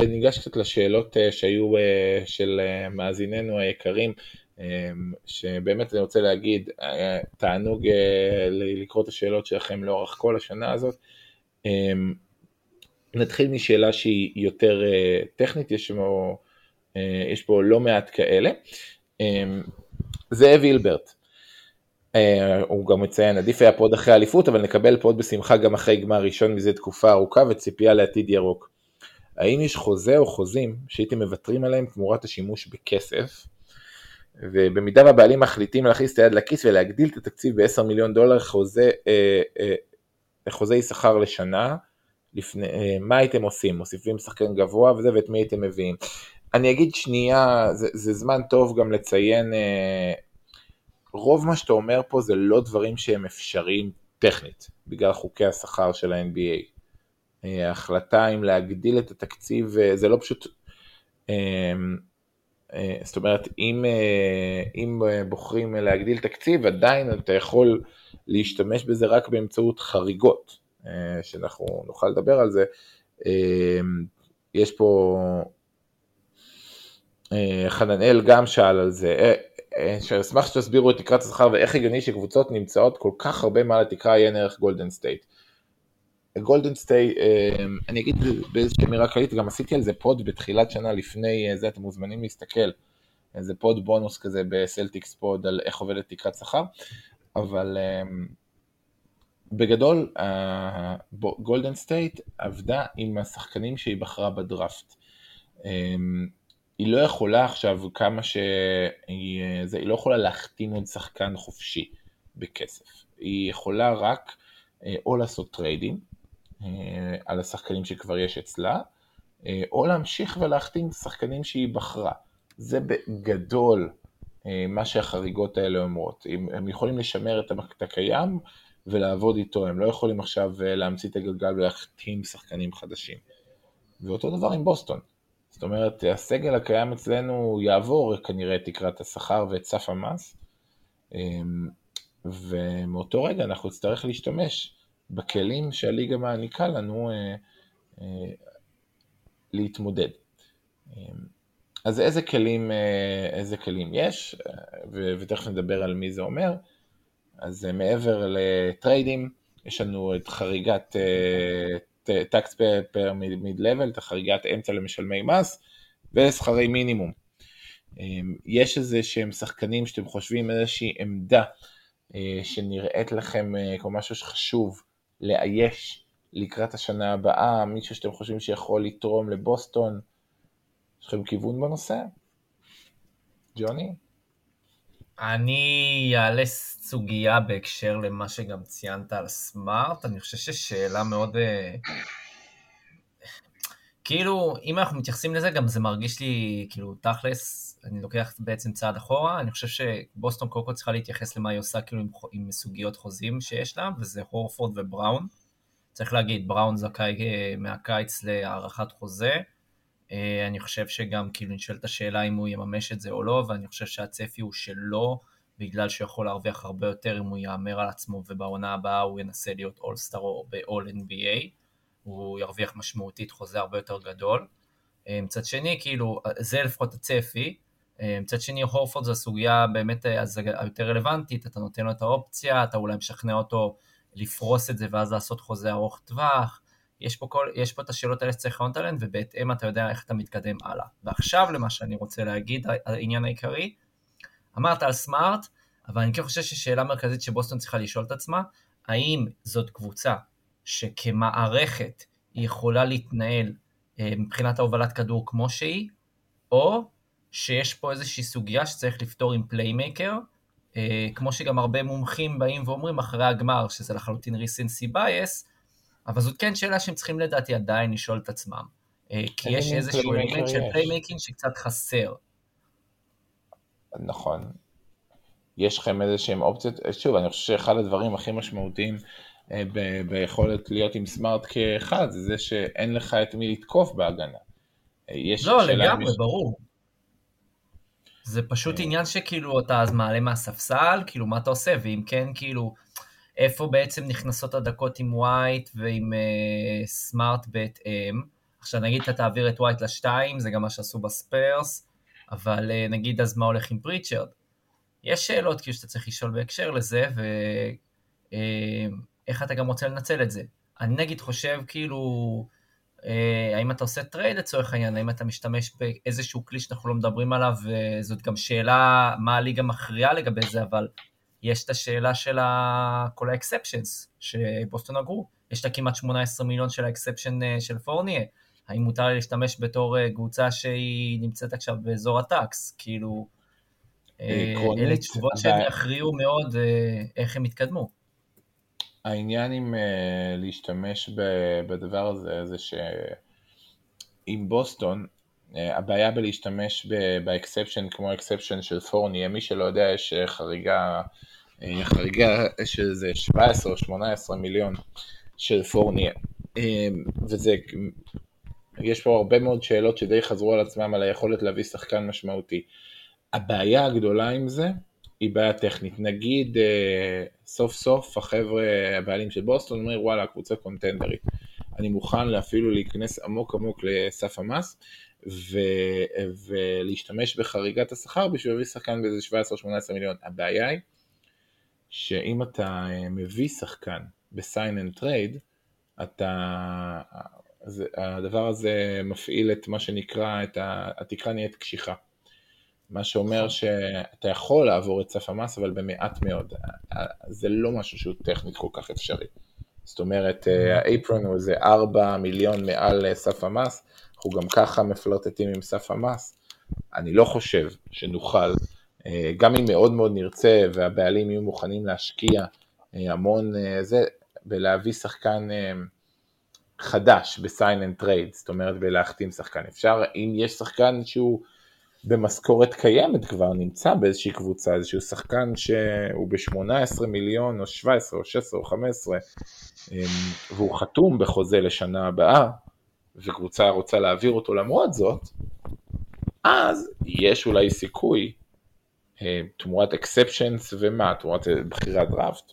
ניגש קצת לשאלות אה, שהיו אה, של מאזיננו היקרים, שבאמת אני רוצה להגיד, תענוג לקרוא את השאלות שלכם לאורך כל השנה הזאת. נתחיל משאלה שהיא יותר טכנית, יש פה, יש פה לא מעט כאלה. זאב הילברט, Uh, הוא גם מציין, עדיף היה פוד אחרי אליפות, אבל נקבל פוד בשמחה גם אחרי גמר ראשון מזה תקופה ארוכה וציפייה לעתיד ירוק. האם יש חוזה או חוזים שהייתם מוותרים עליהם תמורת השימוש בכסף? ובמידה והבעלים מחליטים להכניס את היד לכיס ולהגדיל את התקציב ב-10 מיליון דולר חוזה, אה, אה, חוזי שכר לשנה, לפני, אה, מה הייתם עושים? מוסיפים שחקן גבוה וזה, ואת מי הייתם מביאים? אני אגיד שנייה, זה, זה זמן טוב גם לציין אה, רוב מה שאתה אומר פה זה לא דברים שהם אפשריים טכנית, בגלל חוקי השכר של ה-NBA. אה, ההחלטה אם להגדיל את התקציב, זה לא פשוט... זאת אומרת, אם, אם בוחרים להגדיל תקציב, עדיין אתה יכול להשתמש בזה רק באמצעות חריגות, שאנחנו נוכל לדבר על זה. יש פה, חננאל גם שאל על זה, שאשמח שתסבירו את תקרת השכר ואיך הגיוני שקבוצות נמצאות כל כך הרבה מעל התקרה עיין ערך גולדן סטייט. גולדן סטייט, אני אגיד באיזושהי אמירה כללית, גם עשיתי על זה פוד בתחילת שנה לפני אה, זה, אתם מוזמנים להסתכל, איזה פוד בונוס כזה בסלטיקס פוד על איך עובדת תקרת שכר, אבל בגדול גולדן סטייט עבדה עם השחקנים שהיא בחרה בדראפט. אמ, היא לא יכולה עכשיו כמה שהיא, זה, היא לא יכולה להחתים עוד שחקן חופשי בכסף. היא יכולה רק אה, או לעשות טריידים אה, על השחקנים שכבר יש אצלה, אה, או להמשיך ולהחתים שחקנים שהיא בחרה. זה בגדול מה שהחריגות האלה אומרות. הם יכולים לשמר את הקיים ולעבוד איתו, הם לא יכולים עכשיו להמציא את הגלגל ולהחתים שחקנים חדשים. ואותו דבר עם בוסטון. זאת אומרת, הסגל הקיים אצלנו יעבור כנראה את תקרת השכר ואת סף המס, אמ, ומאותו רגע אנחנו נצטרך להשתמש בכלים שהליגה מעניקה לנו אה, אה, להתמודד. אמ, אז איזה כלים, אה, איזה כלים יש, ותכף נדבר על מי זה אומר. אז מעבר לטריידים, יש לנו את חריגת טקס פר מיד לבל, את החריגת אמצע למשלמי מס ושכרי מינימום. אמ, יש איזה שהם שחקנים שאתם חושבים איזושהי עמדה אה, שנראית לכם אה, כמו משהו שחשוב לאייש לקראת השנה הבאה, מישהו שאתם חושבים שיכול לתרום לבוסטון, יש לכם כיוון בנושא? ג'וני? אני אעלה סוגיה בהקשר למה שגם ציינת על סמארט, אני חושב ששאלה מאוד, אה, כאילו, אם אנחנו מתייחסים לזה, גם זה מרגיש לי, כאילו, תכלס, אני לוקח בעצם צעד אחורה, אני חושב שבוסטון קודם כל צריכה להתייחס למה היא עושה, כאילו, עם, עם סוגיות חוזים שיש לה, וזה הורפורד ובראון. צריך להגיד, בראון זכאי אה, מהקיץ להארכת חוזה. אה, אני חושב שגם, כאילו, נשאלת השאלה אם הוא יממש את זה או לא, ואני חושב שהצפי הוא שלא, בגלל שהוא יכול להרוויח הרבה יותר אם הוא יאמר על עצמו, ובעונה הבאה הוא ינסה להיות אולסטאר או ב-all NBA. הוא ירוויח משמעותית חוזה הרבה יותר גדול. אה, מצד שני, כאילו, זה לפחות הצפי. אה, מצד שני, הורפורד זו הסוגיה באמת היותר רלוונטית, אתה נותן לו את האופציה, אתה אולי משכנע אותו לפרוס את זה ואז לעשות חוזה ארוך טווח. יש פה, כל, יש פה את השאלות האלה שצריך לענות עליהן, ובהתאם אתה יודע איך אתה מתקדם הלאה. ועכשיו למה שאני רוצה להגיד, העניין העיקרי, אמרת על סמארט, אבל אני כן חושב ששאלה מרכזית שבוסטון צריכה לשאול את עצמה, האם זאת קבוצה שכמערכת היא יכולה להתנהל אה, מבחינת ההובלת כדור כמו שהיא, או שיש פה איזושהי סוגיה שצריך לפתור עם playmaker, אה, כמו שגם הרבה מומחים באים ואומרים אחרי הגמר, שזה לחלוטין recency bias, אבל זאת כן שאלה שהם צריכים לדעתי עדיין לשאול את עצמם. אה, כי יש איזשהו אלמנט של playmaking שקצת חסר. נכון. יש לכם איזה שהם אופציות, שוב, אני חושב שאחד הדברים הכי משמעותיים אה, ב- ביכולת להיות עם סמארט כאחד, זה זה שאין לך את מי לתקוף בהגנה. אה, יש לא, לגמרי, מש... ברור. זה פשוט אה. עניין שכאילו אתה אז מעלה מהספסל, כאילו מה אתה עושה, ואם כן, כאילו, איפה בעצם נכנסות הדקות עם ווייט ועם אה, סמארט בהתאם. עכשיו נגיד אתה תעביר את ווייט לשתיים, זה גם מה שעשו בספיירס, אבל אה, נגיד אז מה הולך עם פריצ'רד. יש שאלות כאילו שאתה צריך לשאול בהקשר לזה, ו... אה, איך אתה גם רוצה לנצל את זה. אני נגיד חושב כאילו, אה, האם אתה עושה טרייד לצורך העניין, האם אתה משתמש באיזשהו כלי שאנחנו לא מדברים עליו, וזאת גם שאלה מה הליגה מכריעה לגבי זה, אבל יש את השאלה של ה... כל ה exceptions שבוסטון אגרו. יש את הכמעט 18 מיליון של ה exception אה, של פורניה. האם מותר לי להשתמש בתור אה, קבוצה שהיא נמצאת עכשיו באזור ה tax? כאילו, אה, אלה תשובות שהם יכריעו מאוד איך הם יתקדמו. העניין עם להשתמש בדבר הזה, זה שעם בוסטון, הבעיה בלהשתמש ב exception כמו ה exception של פורניה, מי שלא יודע, יש חריגה, חריגה של איזה 17 או 18 מיליון של פורניה, uh, וזה, יש פה הרבה מאוד שאלות שדי חזרו על עצמם על היכולת להביא שחקן משמעותי. הבעיה הגדולה עם זה, היא בעיה טכנית. נגיד אה, סוף סוף החבר'ה, הבעלים של בוסטון אומרים וואלה הקבוצה קונטנדרית. אני מוכן אפילו להיכנס עמוק עמוק לסף המס ו, ולהשתמש בחריגת השכר בשביל להביא שחקן באיזה 17-18 מיליון. הבעיה היא שאם אתה אה, מביא שחקן ב sign and trade, אתה, הדבר הזה מפעיל את מה שנקרא, את התקרה נהיית קשיחה. מה שאומר נכון. שאתה יכול לעבור את סף המס, אבל במעט מאוד. זה לא משהו שהוא טכנית כל כך אפשרי. זאת אומרת, אה, ה apron הוא איזה 4 מיליון מעל אה, סף המס, אנחנו גם ככה מפלרטטים עם סף המס. אני לא חושב שנוכל, גם אם מאוד מאוד נרצה והבעלים יהיו מוכנים להשקיע המון זה, בלהביא שחקן חדש ב sign and trade, זאת אומרת בלהחתים שחקן. אפשר, אם יש שחקן שהוא במשכורת קיימת כבר נמצא באיזושהי קבוצה, איזשהו שחקן שהוא ב-18 מיליון או 17 או 16 או 15 אמ, והוא חתום בחוזה לשנה הבאה וקבוצה רוצה להעביר אותו למרות זאת, אז יש אולי סיכוי אה, תמורת exceptions ומה, תמורת בחירת דראפט?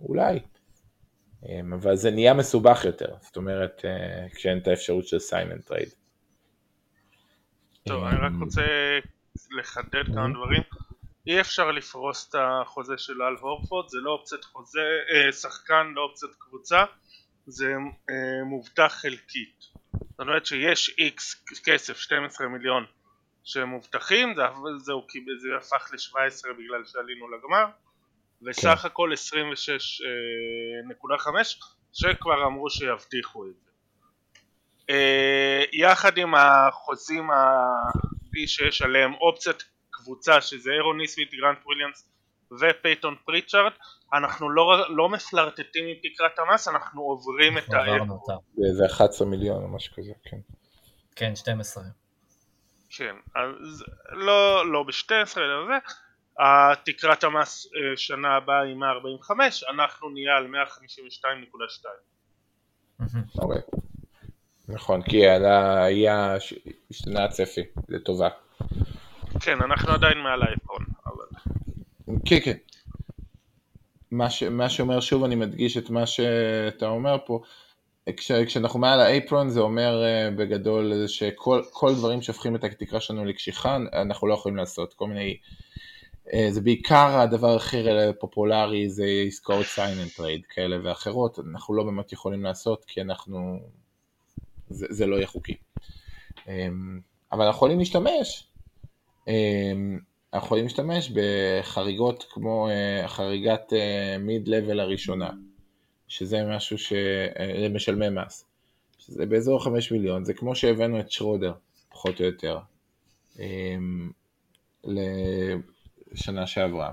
אולי. אמ, אבל זה נהיה מסובך יותר, זאת אומרת אה, כשאין את האפשרות של and trade. טוב, אני רק אמ, רוצה לחדד כמה אוקיי. דברים. אי אפשר לפרוס את החוזה של אל הורפורד, זה לא אופציית חוזה, אה, שחקן, לא אופציית קבוצה, זה אה, מובטח חלקית. זאת אומרת שיש איקס כסף, 12 מיליון שמובטחים, זה, זה, זה הפך ל-17 בגלל שעלינו לגמר, וסך כן. הכל 26.5 אה, שכבר אמרו שיבטיחו את זה. אה, יחד עם החוזים שיש עליהם אופציית קבוצה שזה אירון ניסוויט, גרנט וויליאמס ופייטון פריצ'ארד אנחנו לא, לא מפלרטטים עם תקרת המס, אנחנו עוברים את האפו. זה 11 מיליון או משהו כזה, כן. כן, 12. כן, אז לא, לא ב-12 אלא זה, התקרת המס אה, שנה הבאה היא 145, אנחנו נהיה על 152.2. אוקיי. נכון, כי עלה, היה, השתנה הצפי לטובה. כן, אנחנו עדיין מעל האפרון, אבל... כן, כן. מה, ש, מה שאומר, שוב אני מדגיש את מה שאתה אומר פה, כש, כשאנחנו מעל האפרון זה אומר uh, בגדול שכל דברים שהופכים את התקרה שלנו לקשיחה אנחנו לא יכולים לעשות, כל מיני, uh, זה בעיקר הדבר הכי פופולרי זה עסקאות sign and trade כאלה ואחרות, אנחנו לא באמת יכולים לעשות כי אנחנו, זה, זה לא יהיה חוקי. Um, אבל אנחנו יכולים להשתמש, um, אנחנו יכולים להשתמש בחריגות כמו uh, חריגת מיד לבל הראשונה. שזה משהו למשלמי אה, מס, שזה באזור 5 מיליון, זה כמו שהבאנו את שרודר, פחות או יותר, אמ, לשנה שעברה.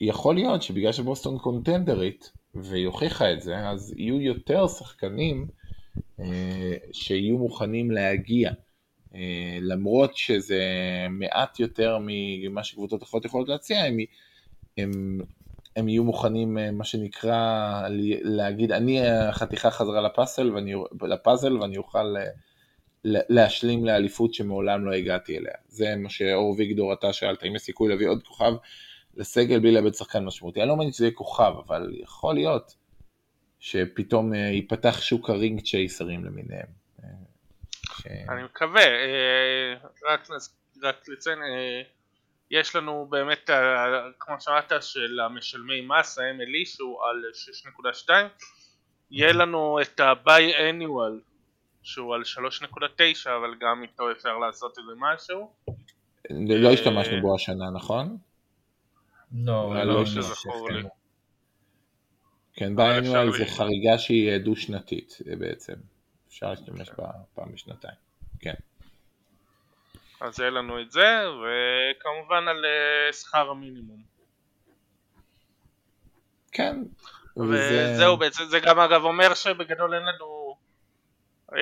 יכול להיות שבגלל שבוסטון קונטנדרית, והיא הוכיחה את זה, אז יהיו יותר שחקנים אה, שיהיו מוכנים להגיע. אה, למרות שזה מעט יותר ממה שקבוצות אחרות יכולות להציע, הם, הם הם יהיו מוכנים, אה, מה שנקרא, להגיד, אני החתיכה חזרה לפאזל ואני, לפאזל ואני אוכל אה, להשלים לאליפות שמעולם לא הגעתי אליה. זה מה שאור ויגדור אתה שאלת, אם יש סיכוי להביא עוד כוכב לסגל בלי לאבד שחקן משמעותי. אני לא מאמין שזה יהיה כוכב, אבל יכול להיות שפתאום אה, ייפתח שוק הרינג צ'ייסרים למיניהם. ש... אני מקווה, רק, רק לציין, יש לנו באמת, כמו שאמרת, של המשלמי מס, ה-MLE שהוא על 6.2, יהיה לנו את ה-by-annual שהוא על 3.9, אבל גם איתו אפשר לעשות איזה משהו. לא השתמשנו בו השנה, נכון? לא, לא, לא שזכור לי. כן, by-annual זה חריגה שהיא דו-שנתית בעצם, אפשר להשתמש בה פעם בשנתיים, כן. אז יהיה לנו את זה, וכמובן על uh, שכר המינימום. כן. וזהו, בעצם זה גם אגב אומר שבגדול אין לנו uh,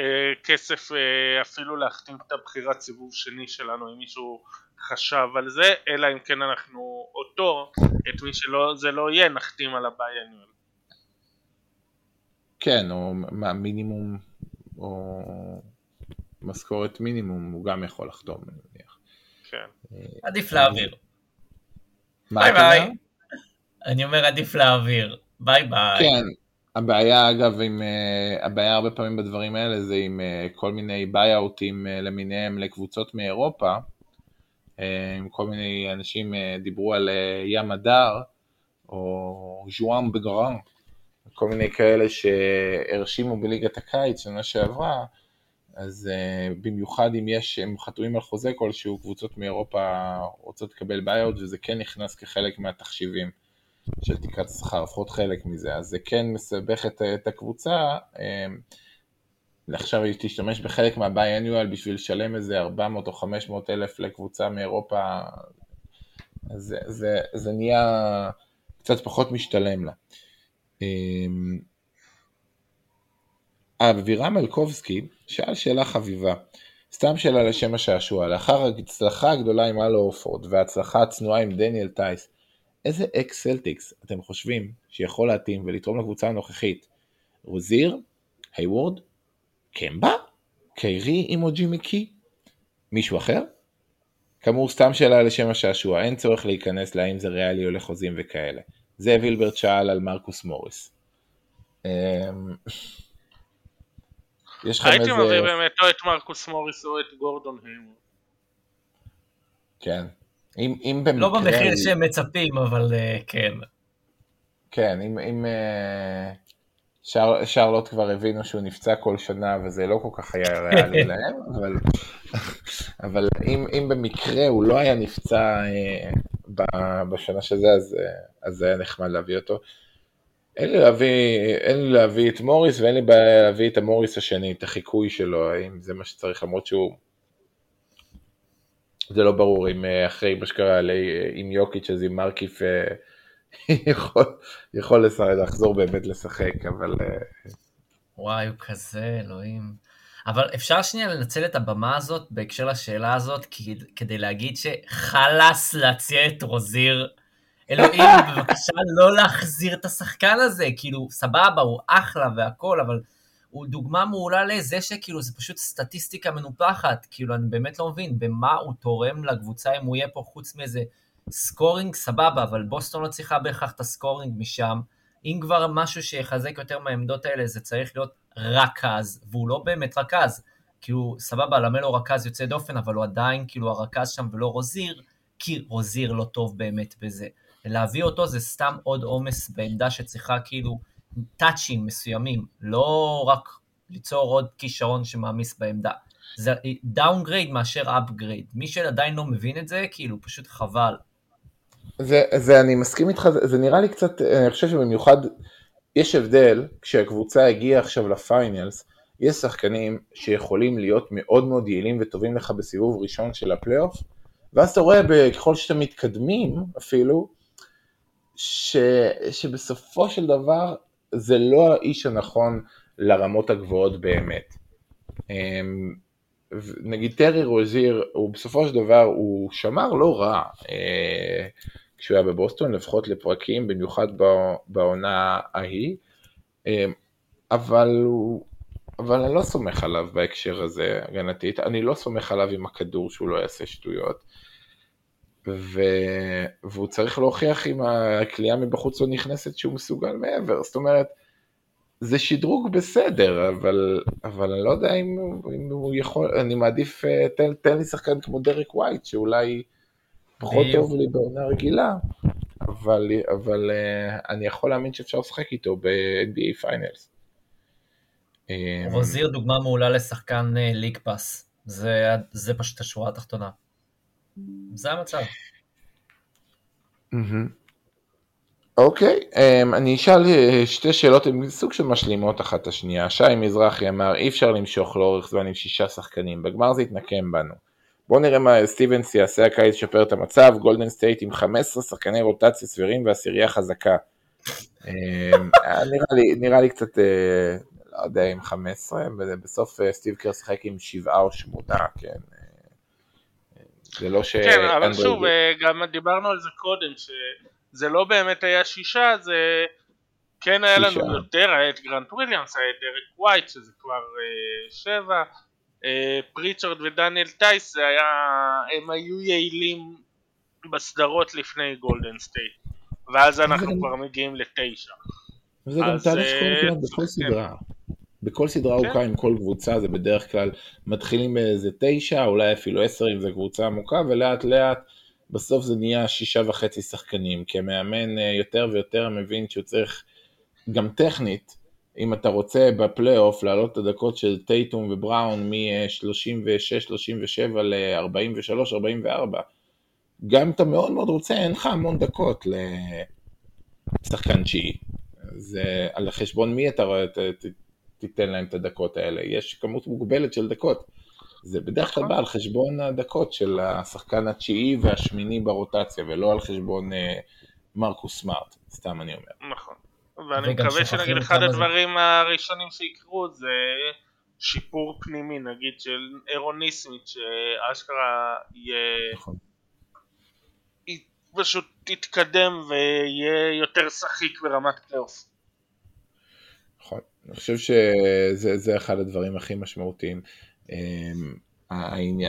כסף uh, אפילו להחתים את הבחירת סיבוב שני שלנו אם מישהו חשב על זה, אלא אם כן אנחנו אותו, את מי שזה לא יהיה, נחתים על ה bi-annual. כן, או מה, מינימום, או משכורת מינימום הוא גם יכול לחתום, אני מניח. כן. עדיף להעביר. ביי ביי. אני אומר עדיף להעביר. ביי ביי. כן, הבעיה אגב עם, אה, הבעיה הרבה פעמים בדברים האלה זה עם אה, כל מיני ביי-אוטים uh, למיניהם לקבוצות מאירופה, אה, עם כל מיני אנשים uh, דיברו על uh, ים הדר, או ז'ואן בגרן, כל מיני כאלה שהרשימו בליגת הקיץ שנה שעברה, אז uh, במיוחד אם יש, הם חתומים על חוזה כלשהו, קבוצות מאירופה רוצות לקבל ביי וזה כן נכנס כחלק מהתחשיבים של תקרת השכר, לפחות חלק מזה, אז זה כן מסבך את, את הקבוצה, um, עכשיו היא תשתמש בחלק מהביי אניואל בשביל לשלם איזה 400 או 500 אלף לקבוצה מאירופה, זה, זה, זה נהיה קצת פחות משתלם לה. אבירם מלקובסקי שאל שאלה חביבה, סתם שאלה לשם השעשוע, לאחר ההצלחה הגדולה עם אל הורפורד וההצלחה הצנועה עם דניאל טייס, איזה אקס סלטיקס אתם חושבים שיכול להתאים ולתרום לקבוצה הנוכחית? רוזיר? היוורד? קמבה? קיירי עם אימוג'י מקיא? מישהו אחר? כאמור סתם שאלה לשם השעשוע, אין צורך להיכנס להאם זה ריאלי או לחוזים וכאלה. זאב הילברט שאל על מרקוס מוריס. יש לך איזה... הייתי מביא באמת או את מרקוס מוריס או את גורדון היימור. כן. אם, אם במקרה... לא במחיר שהם מצפים, אבל uh, כן. כן, אם... אם uh, שר, שרלוט כבר הבינו שהוא נפצע כל שנה וזה לא כל כך היה ריאלי להם, אבל, אבל אם, אם במקרה הוא לא היה נפצע uh, בשנה שזה, אז, uh, אז זה היה נחמד להביא אותו. אין לי להביא, אין לי להביא את מוריס ואין לי בעיה להביא את המוריס השני, את החיקוי שלו, האם זה מה שצריך, למרות שהוא... זה לא ברור אם אה, אחרי מה שקרה אה, עם יוקיץ' אז עם מרקיף אה, יכול, יכול לחזור באמת לשחק, אבל... וואי, הוא כזה, אלוהים. אבל אפשר שנייה לנצל את הבמה הזאת בהקשר לשאלה הזאת כדי להגיד שחלאס להציע את רוזיר. אלוהים, בבקשה לא להחזיר את השחקן הזה, כאילו, סבבה, הוא אחלה והכל, אבל הוא דוגמה מעולה לזה שכאילו זה פשוט סטטיסטיקה מנופחת, כאילו אני באמת לא מבין במה הוא תורם לקבוצה אם הוא יהיה פה חוץ מאיזה scoring סבבה, אבל בוסטון לא צריכה בהכרח את ה scoring משם. אם כבר משהו שיחזק יותר מהעמדות האלה זה צריך להיות רכז, והוא לא באמת רכז. כאילו, סבבה, למלו רכז יוצא דופן, אבל הוא עדיין כאילו הרכז שם ולא רוזיר, כי רוזיר לא טוב באמת בזה. להביא אותו זה סתם עוד עומס בעמדה שצריכה כאילו טאצ'ים מסוימים, לא רק ליצור עוד כישרון שמעמיס בעמדה. זה downgrade מאשר upgrade. מי שעדיין לא מבין את זה, כאילו פשוט חבל. זה, זה אני מסכים איתך, זה, זה נראה לי קצת, אני חושב שבמיוחד יש הבדל כשהקבוצה הגיעה עכשיו ל finals, יש שחקנים שיכולים להיות מאוד מאוד יעילים וטובים לך בסיבוב ראשון של הפלייאוף, ואז אתה רואה ככל שאתם מתקדמים אפילו, ש, שבסופו של דבר זה לא האיש הנכון לרמות הגבוהות באמת. אמ, נגיד טרי רוזיר, הוא בסופו של דבר, הוא שמר לא רע אה, כשהוא היה בבוסטון, לפחות לפרקים, במיוחד בעונה ההיא, אמ, אבל. אבל אני לא סומך עליו בהקשר הזה הגנתית, אני לא סומך עליו עם הכדור שהוא לא יעשה שטויות. ו... והוא צריך להוכיח אם הכלייה מבחוץ לא נכנסת שהוא מסוגל מעבר, זאת אומרת, זה שדרוג בסדר, אבל, אבל אני לא יודע אם, אם הוא יכול, אני מעדיף, אה, תן, תן לי שחקן כמו דרק ווייט, שאולי פחות טוב לי בעונה רגילה, אבל, אבל אה, אני יכול להאמין שאפשר לשחק איתו ב-NBA finals. רוזיר דוגמה מעולה לשחקן league אה, pass, זה, זה פשוט השורה התחתונה. זה המצב. אוקיי, אמ, אני אשאל אה, שתי שאלות, הן סוג של משלימות אחת את השנייה. שי מזרחי אמר, אי אפשר למשוך לאורך זמן עם שישה שחקנים, בגמר זה יתנקם בנו. בואו נראה מה סטיבנס יעשה הקיץ לשפר את המצב, גולדן סטייט עם 15 שחקני רוטציה סבירים ועשירייה חזקה. אה, נראה לי, נראה לי קצת, אה, לא יודע אם 15, בסוף סטיב קר שחק עם שבעה או שמונה, כן. זה לא ש... כן, אבל שוב, גם דיברנו על זה קודם, שזה לא באמת היה שישה, זה כן היה שישה. לנו יותר, היה את גרנט וויליאמס, היה את דרק ווייט, שזה כבר אה, שבע, אה, פריצ'רד ודניאל טייס, זה היה, הם היו יעילים בסדרות לפני גולדן סטייט, ואז אנחנו כבר מגיעים לתשע. וזה גם תהליך שקורה כמעט בכל כן. סדרה. בכל סדרה ארוכה כן. עם כל קבוצה זה בדרך כלל מתחילים באיזה תשע, אולי אפילו עשר אם זו קבוצה עמוקה, ולאט לאט בסוף זה נהיה שישה וחצי שחקנים, כי המאמן אה, יותר ויותר מבין שהוא צריך גם טכנית, אם אתה רוצה בפלייאוף להעלות את הדקות של טייטום ובראון מ-36-37 ל-43-44, גם אם אתה מאוד מאוד רוצה, אין לך המון דקות לשחקן תשיעי. זה על חשבון מי אתה רואה, תיתן להם את הדקות האלה, יש כמות מוגבלת של דקות. זה בדרך כלל נכון. בא על חשבון הדקות של השחקן התשיעי והשמיני ברוטציה, ולא על חשבון אה, מרקוס סמארט, סתם אני אומר. נכון. ואני מקווה שנגיד אחד הדברים זה... הראשונים שיקרו זה שיפור פנימי, נגיד של אירון ניסמית, שאשכרה יהיה... נכון. פשוט תתקדם ויהיה יותר שחיק ברמת פלייאוף. נכון. אני חושב שזה אחד הדברים הכי משמעותיים. אמ,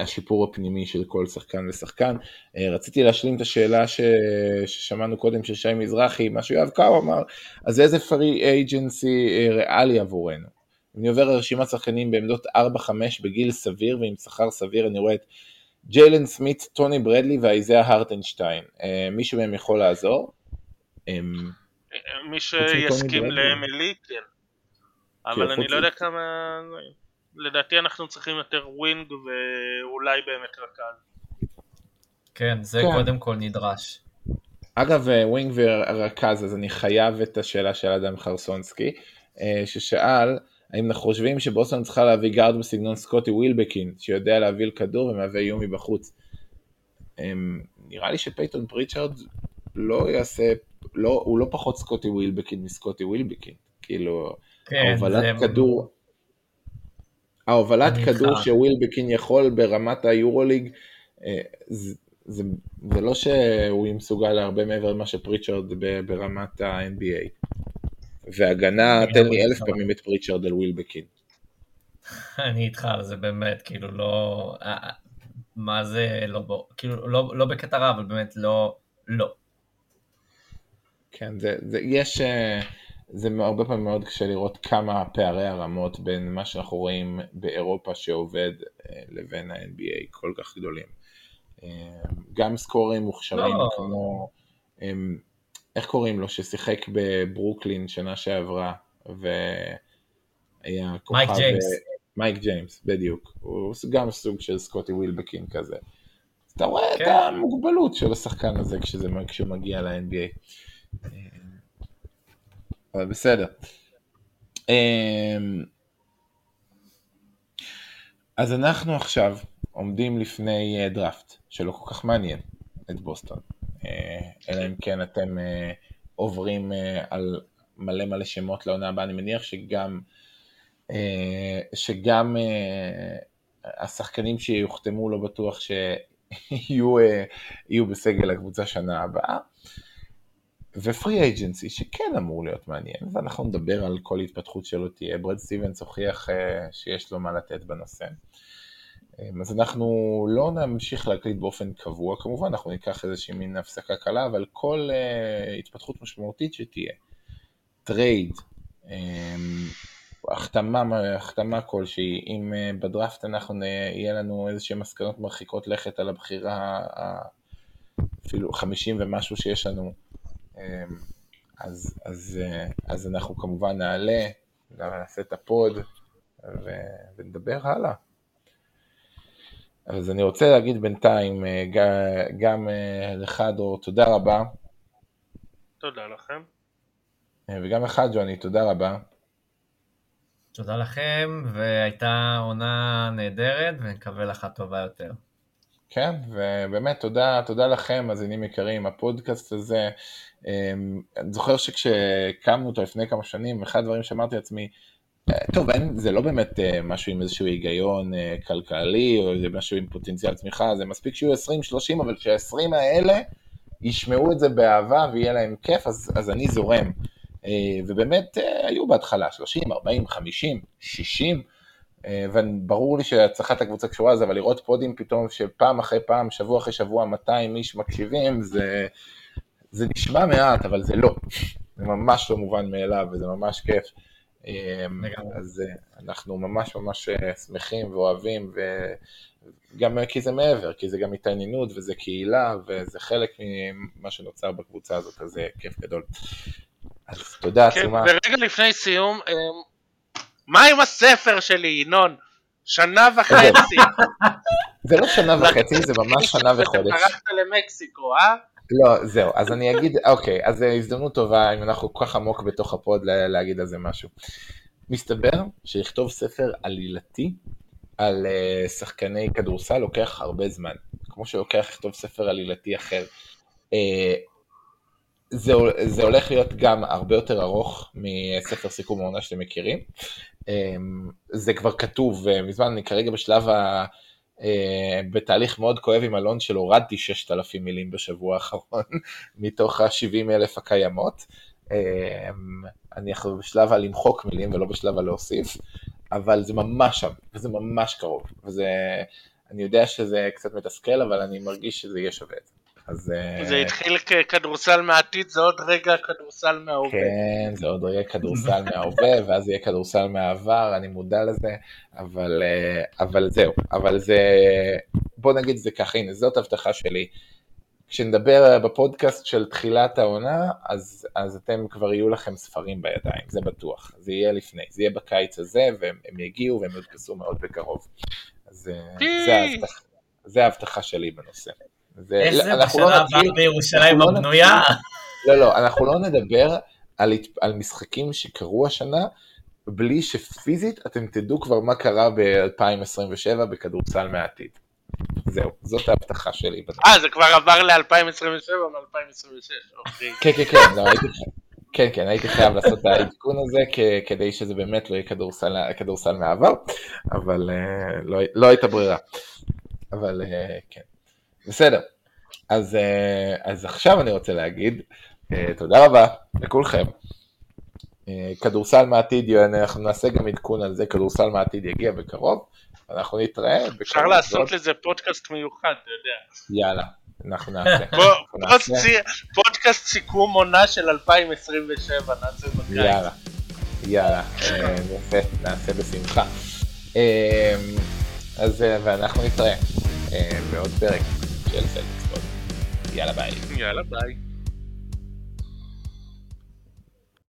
השיפור הפנימי של כל שחקן ושחקן. אה, רציתי להשלים את השאלה ש... ששמענו קודם של שי מזרחי, מה שיואב קאו אמר, אז איזה free agency אה, ריאלי עבורנו? אני עובר לרשימת שחקנים בעמדות 4-5 בגיל סביר ועם שכר סביר, אני רואה את ג'יילן סמית, טוני ברדלי ואייזאה הרטנשטיין. אה, מישהו מהם יכול לעזור? אמ, מי שיסכים ל MLE, כן. אבל אני לא יודע כמה... לדעתי אנחנו צריכים יותר wing ואולי באמת רכז. כן, זה כן. קודם כל נדרש. אגב, אה, wing ורכז, אז אני חייב את השאלה של אדם חרסונסקי, אה, ששאל, האם אנחנו חושבים שבוסטון צריכה להביא guard בסגנון סקוטי ווילבקין, שיודע להוביל כדור ומהווה איום מבחוץ? אמ, נראה לי שפייתון פריצ'רד לא יעשה, לא, הוא לא פחות סקוטי ווילבקין מסקוטי ווילבקין, כאילו, כן, הובלת כדור, ההובלת כדור. שווילבקין יכול ברמת היורוליג, אה, זה, זה, זה לא שהוא מסוגל להרבה מעבר למה שפריצ'רד ברמת ה-NBA. והגנה, תן לא לי אלף מסכים. פעמים את פריצ'רד על ווילבקין. אני איתך, זה באמת, כאילו, לא... אה, אה, מה זה לא בו? כאילו, לא, לא בקטע רע, אבל באמת לא... לא. כן, זה, זה, יש, אה, זה הרבה פעמים מאוד קשה לראות כמה פערי הרמות בין מה שאנחנו רואים באירופה שעובד אה, לבין ה-NBA כל כך גדולים. אה, גם סקוררים מוכשרים לא. כמו, איך קוראים לו, ששיחק בברוקלין שנה שעברה, והיה כוכב... מייק ג'יימס. אה, מייק ג'יימס, בדיוק. הוא גם סוג של סקוטי ווילבקין כזה. אתה רואה את כן. המוגבלות של השחקן הזה כשזה, כשהוא מגיע ל-NBA. אבל בסדר. אמ, אז אנחנו עכשיו עומדים לפני אה, דראפט שלא כל כך מעניין את בוסטון. אה, אלא אם כן אתם אה, עוברים על מלא מלא שמות לעונה הבאה, אני מניח שגם, שגם השחקנים שיוחתמו לא בטוח שיהיו יהיו בסגל הקבוצה שנה הבאה. ו free agency שכן אמור להיות מעניין, ואנחנו נדבר על כל התפתחות שלו תהיה. ברד סטיבנס הוכיח אה, שיש לו מה לתת בנושא. אה, אז אנחנו לא נמשיך להקליט באופן קבוע, כמובן אנחנו ניקח איזושהי מין הפסקה קלה, אבל כל אה, התפתחות משמעותית שתהיה, trade, אה, החתמה, החתמה כלשהי, אם אה, בדראפט אנחנו, נ- יהיה לנו איזשהן מסקנות מרחיקות לכת על הבחירה, אפילו 50 ומשהו שיש לנו, אז, אז, אה, אז אנחנו כמובן נעלה, נעשה את הפוד ו, ונדבר הלאה. אז אני רוצה להגיד בינתיים אה, גם אה, לך דור, תודה רבה, תודה לכם. וגם לך ג'וני, תודה רבה. תודה לכם, והייתה עונה נהדרת, ונקווה לך טובה יותר. כן, ובאמת תודה, תודה לכם, מאזינים יקרים, הפודקאסט הזה, אמ, אני זוכר שכשהקמנו אותו לפני כמה שנים, אחד הדברים שאמרתי לעצמי, אה, טוב, אין, זה לא באמת אה, משהו עם איזשהו היגיון אה, כלכלי, או זה משהו עם פוטנציאל צמיחה, זה מספיק שיהיו 20-30, אבל כשה-20 האלה ישמעו את זה באהבה ויהיה להם כיף, אז, אז אני זורם. ובאמת היו בהתחלה 30, 40, 50, 60, אה, וברור לי שהצלחת הקבוצה קשורה לזה, אבל לראות פודים פתאום שפעם אחרי פעם, שבוע אחרי שבוע, 200 איש מקשיבים, זה, זה נשמע מעט, אבל זה לא. זה ממש לא מובן מאליו, וזה ממש כיף. אה. אז אה, אנחנו ממש ממש אה, שמחים ואוהבים, וגם כי זה מעבר, כי זה גם התעניינות, וזה קהילה, וזה חלק ממה שנוצר בקבוצה הזאת, אז זה כיף גדול. אז תודה כן, עצומה. ורגע לפני סיום, מה עם הספר שלי, ינון? שנה וחצי. זה לא שנה וחצי, זה ממש שנה וחודש. ברחת למקסיקו, אה? לא, זהו, אז אני אגיד, אוקיי, אז זו הזדמנות טובה, אם אנחנו כל כך עמוק בתוך הפוד, לה- להגיד על זה משהו. מסתבר שלכתוב ספר עלילתי על uh, שחקני כדורסל לוקח הרבה זמן, כמו שלוקח לכתוב ספר עלילתי אחר. Uh, זה, זה הולך להיות גם הרבה יותר ארוך מספר סיכום העונה שאתם מכירים. Um, זה כבר כתוב uh, מזמן, אני כרגע בשלב ה... Uh, בתהליך מאוד כואב עם אלון של הורדתי 6,000 מילים בשבוע האחרון מתוך ה-70 אלף הקיימות. Uh, אני עכשיו בשלב הלמחוק מילים ולא בשלב הלהוסיף, אבל זה ממש שם, וזה ממש קרוב, וזה, אני יודע שזה קצת מתסכל, אבל אני מרגיש שזה יהיה שווה את זה. אז אה, זה התחיל ככדורסל מהעתיד, זה עוד רגע כדורסל מההווה. כן, זה עוד רגע כדורסל מההווה, ואז יהיה כדורסל מהעבר, אני מודע לזה, אבל, אה, אבל זהו, אבל זה, בוא נגיד זה ככה, הנה, זאת הבטחה שלי. כשנדבר בפודקאסט של תחילת העונה, אז, אז אתם כבר יהיו לכם ספרים בידיים, זה בטוח. זה יהיה לפני, זה יהיה בקיץ הזה, והם הם יגיעו והם יודפסו מאוד בקרוב. אז אה, זה ההבטחה שלי בנושא. איך זה לא בשנה נתחיל- הבאה בירושלים לא הבנויה? לא, לא, אנחנו לא נדבר על, על משחקים שקרו השנה, בלי שפיזית אתם תדעו כבר מה קרה ב-2027 בכדורסל מהעתיד. זהו, זאת ההבטחה שלי. אה, זה כבר עבר ל-2027 מ-2026, אוקיי. כן, כן, כן, לא, הייתי, כן, כן, הייתי חייב לעשות את העדכון הזה כ- כדי שזה באמת לא יהיה כדורסל, כדורסל מהעבר, אבל uh, לא, לא הייתה ברירה. אבל uh, כן, בסדר. אז, uh, אז עכשיו אני רוצה להגיד uh, תודה רבה לכולכם. Uh, כדורסל מעתיד, אנחנו נעשה גם עדכון על זה, כדורסל מעתיד יגיע בקרוב, אנחנו נתראה. אפשר לעשות לזה פודקאסט מיוחד, אתה יודע. יאללה, אנחנו נעשה. פודקאסט, סיכום עונה של 2027, נעשה בקיץ. יאללה, יאללה, אה, יפה, נעשה בשמחה. אה, אז אה, ואנחנו נתראה בעוד פרק של סלטיקספוד. יאללה ביי. יאללה ביי.